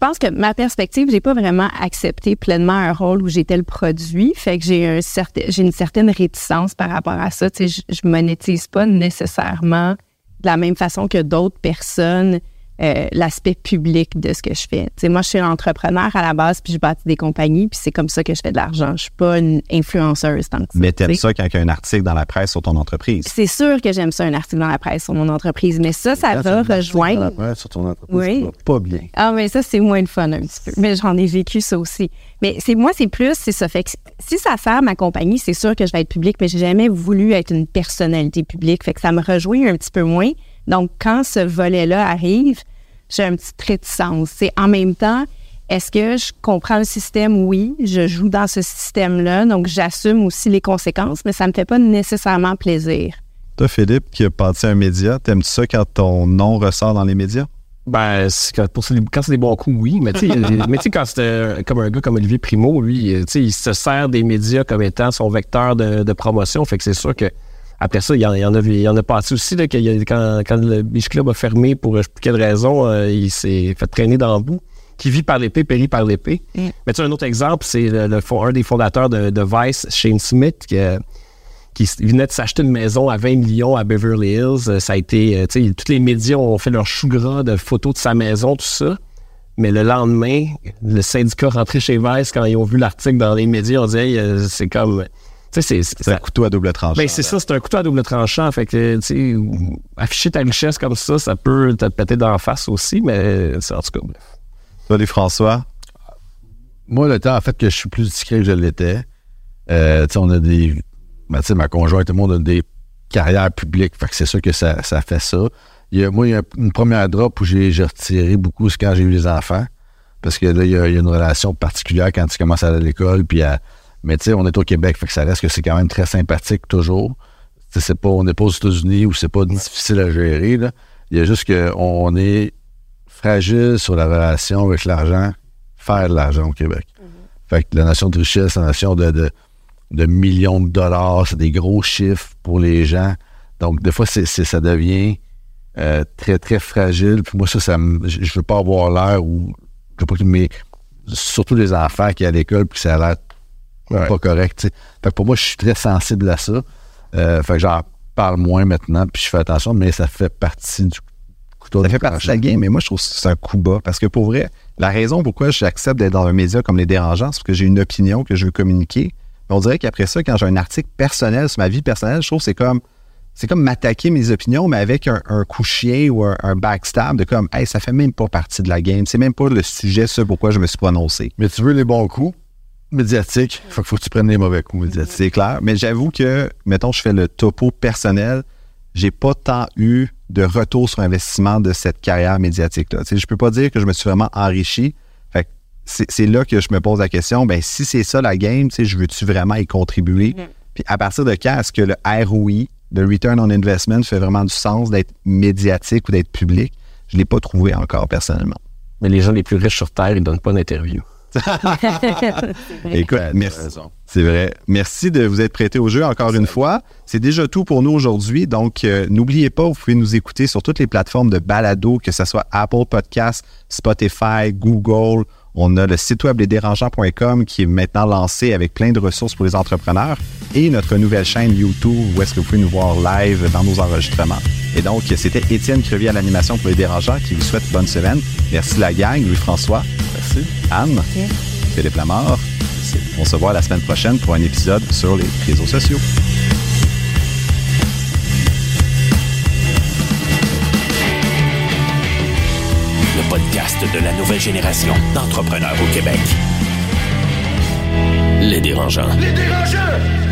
Je pense que ma perspective, j'ai pas vraiment accepté pleinement un rôle où j'étais le produit. Fait que j'ai une certaine réticence par rapport à ça. Tu je, je monétise pas nécessairement de la même façon que d'autres personnes euh, l'aspect public de ce que je fais. Tu sais, moi, je suis entrepreneur à la base, puis je bâtis des compagnies, puis c'est comme ça que je fais de l'argent. Je suis pas une influenceuse tant que ça. Mais t'aimes ça quand il y a un article dans la presse sur ton entreprise? C'est sûr que j'aime ça, un article dans la presse sur mon entreprise, mais ça, ça va rejoindre. Ouais, sur ton entreprise, Oui. ça va pas bien. Ah, mais ça, c'est moins le fun un petit peu. Mais j'en ai vécu ça aussi. Mais c'est moi, c'est plus, c'est ça. Fait que si ça sert ma compagnie, c'est sûr que je vais être publique, mais j'ai jamais voulu être une personnalité publique. Fait que ça me rejoint un petit peu moins. Donc, quand ce volet-là arrive, j'ai un petit réticence. C'est en même temps, est-ce que je comprends le système? Oui, je joue dans ce système-là, donc j'assume aussi les conséquences, mais ça me fait pas nécessairement plaisir. Toi, Philippe, qui a parti un média, t'aimes ça quand ton nom ressort dans les médias? Ben, quand, pour, quand c'est des bons coups, oui. Mais tu sais, mais tu sais, quand c'est euh, comme un gars comme Olivier Primo, lui, euh, tu sais, il se sert des médias comme étant son vecteur de, de promotion. Fait que c'est sûr que après ça, il y en, il y en a, il y en a passé aussi là, qu'il y a- quand, quand le Beach Club a fermé pour je sais plus quelle raison, euh, il s'est fait traîner dans le bout. Qui vit par l'épée, périt par l'épée. Mais tu sais, un autre exemple, c'est le, un des fondateurs de, de Vice, Shane Smith, qui, euh, qui venait de s'acheter une maison à 20 millions à Beverly Hills. Euh, Ça a été, euh, tu sais, tous les médias ont fait leur chou gras de photos de sa maison, tout ça. Mais le lendemain, le syndicat rentré chez Vice, quand ils ont vu l'article dans les médias, on dit, Hey, euh, c'est comme. C'est- un couteau à double tranchant. ben, c'est ça, c'est un couteau à double tranchant. Fait que, tu sais, afficher ta richesse comme ça, ça peut te péter d'en face aussi, mais c'est en tout cas, bref. Toi, les François, moi, le temps, en fait, que je suis plus discret que je l'étais, euh, tu sais, on a des. ben, tu sais, ma conjointe et moi, on a des carrières publiques. Fait que c'est sûr que ça, ça fait ça. Il y a, moi, il y a une première drop où j'ai j'ai retiré beaucoup, c'est quand j'ai eu les enfants. Parce que là, il y, a, il y a une relation particulière quand tu commences à aller à l'école. Puis à- mais tu sais, on est au Québec, fait que ça reste que c'est quand même très sympathique toujours. C'est pas, on n'est pas aux États-Unis où c'est pas difficile à gérer. Là. Il y a juste qu'on on est fragile sur la relation avec l'argent, faire de l'argent au Québec. Fait que la nation de richesse, la nation de, de, de millions de dollars, c'est des gros chiffres pour les gens. Donc, des fois, c'est, ça devient euh, très, très fragile. Puis moi, ça, ça je veux pas avoir l'air où. Je veux pas que mes. Surtout les enfants qui à l'école, puis ça a l'air Ouais. pas correct. Fait que pour moi, je suis très sensible à ça. Euh, fait que j'en parle moins maintenant, puis je fais attention, mais ça fait partie du couteau Ça fait partie de la game, mais moi, je trouve que c'est un coup bas. Parce que pour vrai, la raison pourquoi j'accepte d'être dans un média comme Les Dérangeants, c'est parce que j'ai une opinion que je veux communiquer. Mais on dirait qu'après ça, quand j'ai un article personnel sur ma vie personnelle, je trouve que c'est comme. C'est comme m'attaquer mes opinions, mais avec un, un coup chien ou un, un backstab de comme, hey, ça fait même pas partie de la game. C'est même pas le sujet, ce pourquoi je me suis prononcé. Mais tu veux les bons coups? Médiatiques, faut, faut que tu prennes les mauvais coups médiatiques. C'est clair. Mais j'avoue que, mettons, je fais le topo personnel, j'ai pas tant eu de retour sur investissement de cette carrière médiatique-là. Tu sais, je peux pas dire que je me suis vraiment enrichi. Fait que c'est là que je me pose la question, ben si c'est ça la game, tu sais, je veux-tu vraiment y contribuer? Puis à partir de quand est-ce que le ROI, le Return on Investment, fait vraiment du sens d'être médiatique ou d'être public? Je l'ai pas trouvé encore personnellement. Mais les gens les plus riches sur Terre, ils donnent pas d'interview. Écoute, merci. C'est vrai. Merci de vous être prêté au jeu encore une fois. C'est déjà tout pour nous aujourd'hui. Donc, euh, n'oubliez pas, vous pouvez nous écouter sur toutes les plateformes de balado, que ce soit Apple Podcasts, Spotify, Google. On a le site web lesdérangeants.com qui est maintenant lancé avec plein de ressources pour les entrepreneurs et notre nouvelle chaîne YouTube où est-ce que vous pouvez nous voir live dans nos enregistrements. Et donc, c'était Étienne Crevier à l'animation pour les dérangeants qui vous souhaite bonne semaine. Merci la gang, Louis-François. Merci. Anne. Philippe Lamar. On se voit la semaine prochaine pour un épisode sur les réseaux sociaux. Le podcast de la nouvelle génération d'entrepreneurs au Québec. Les dérangeants. Les dérangeants!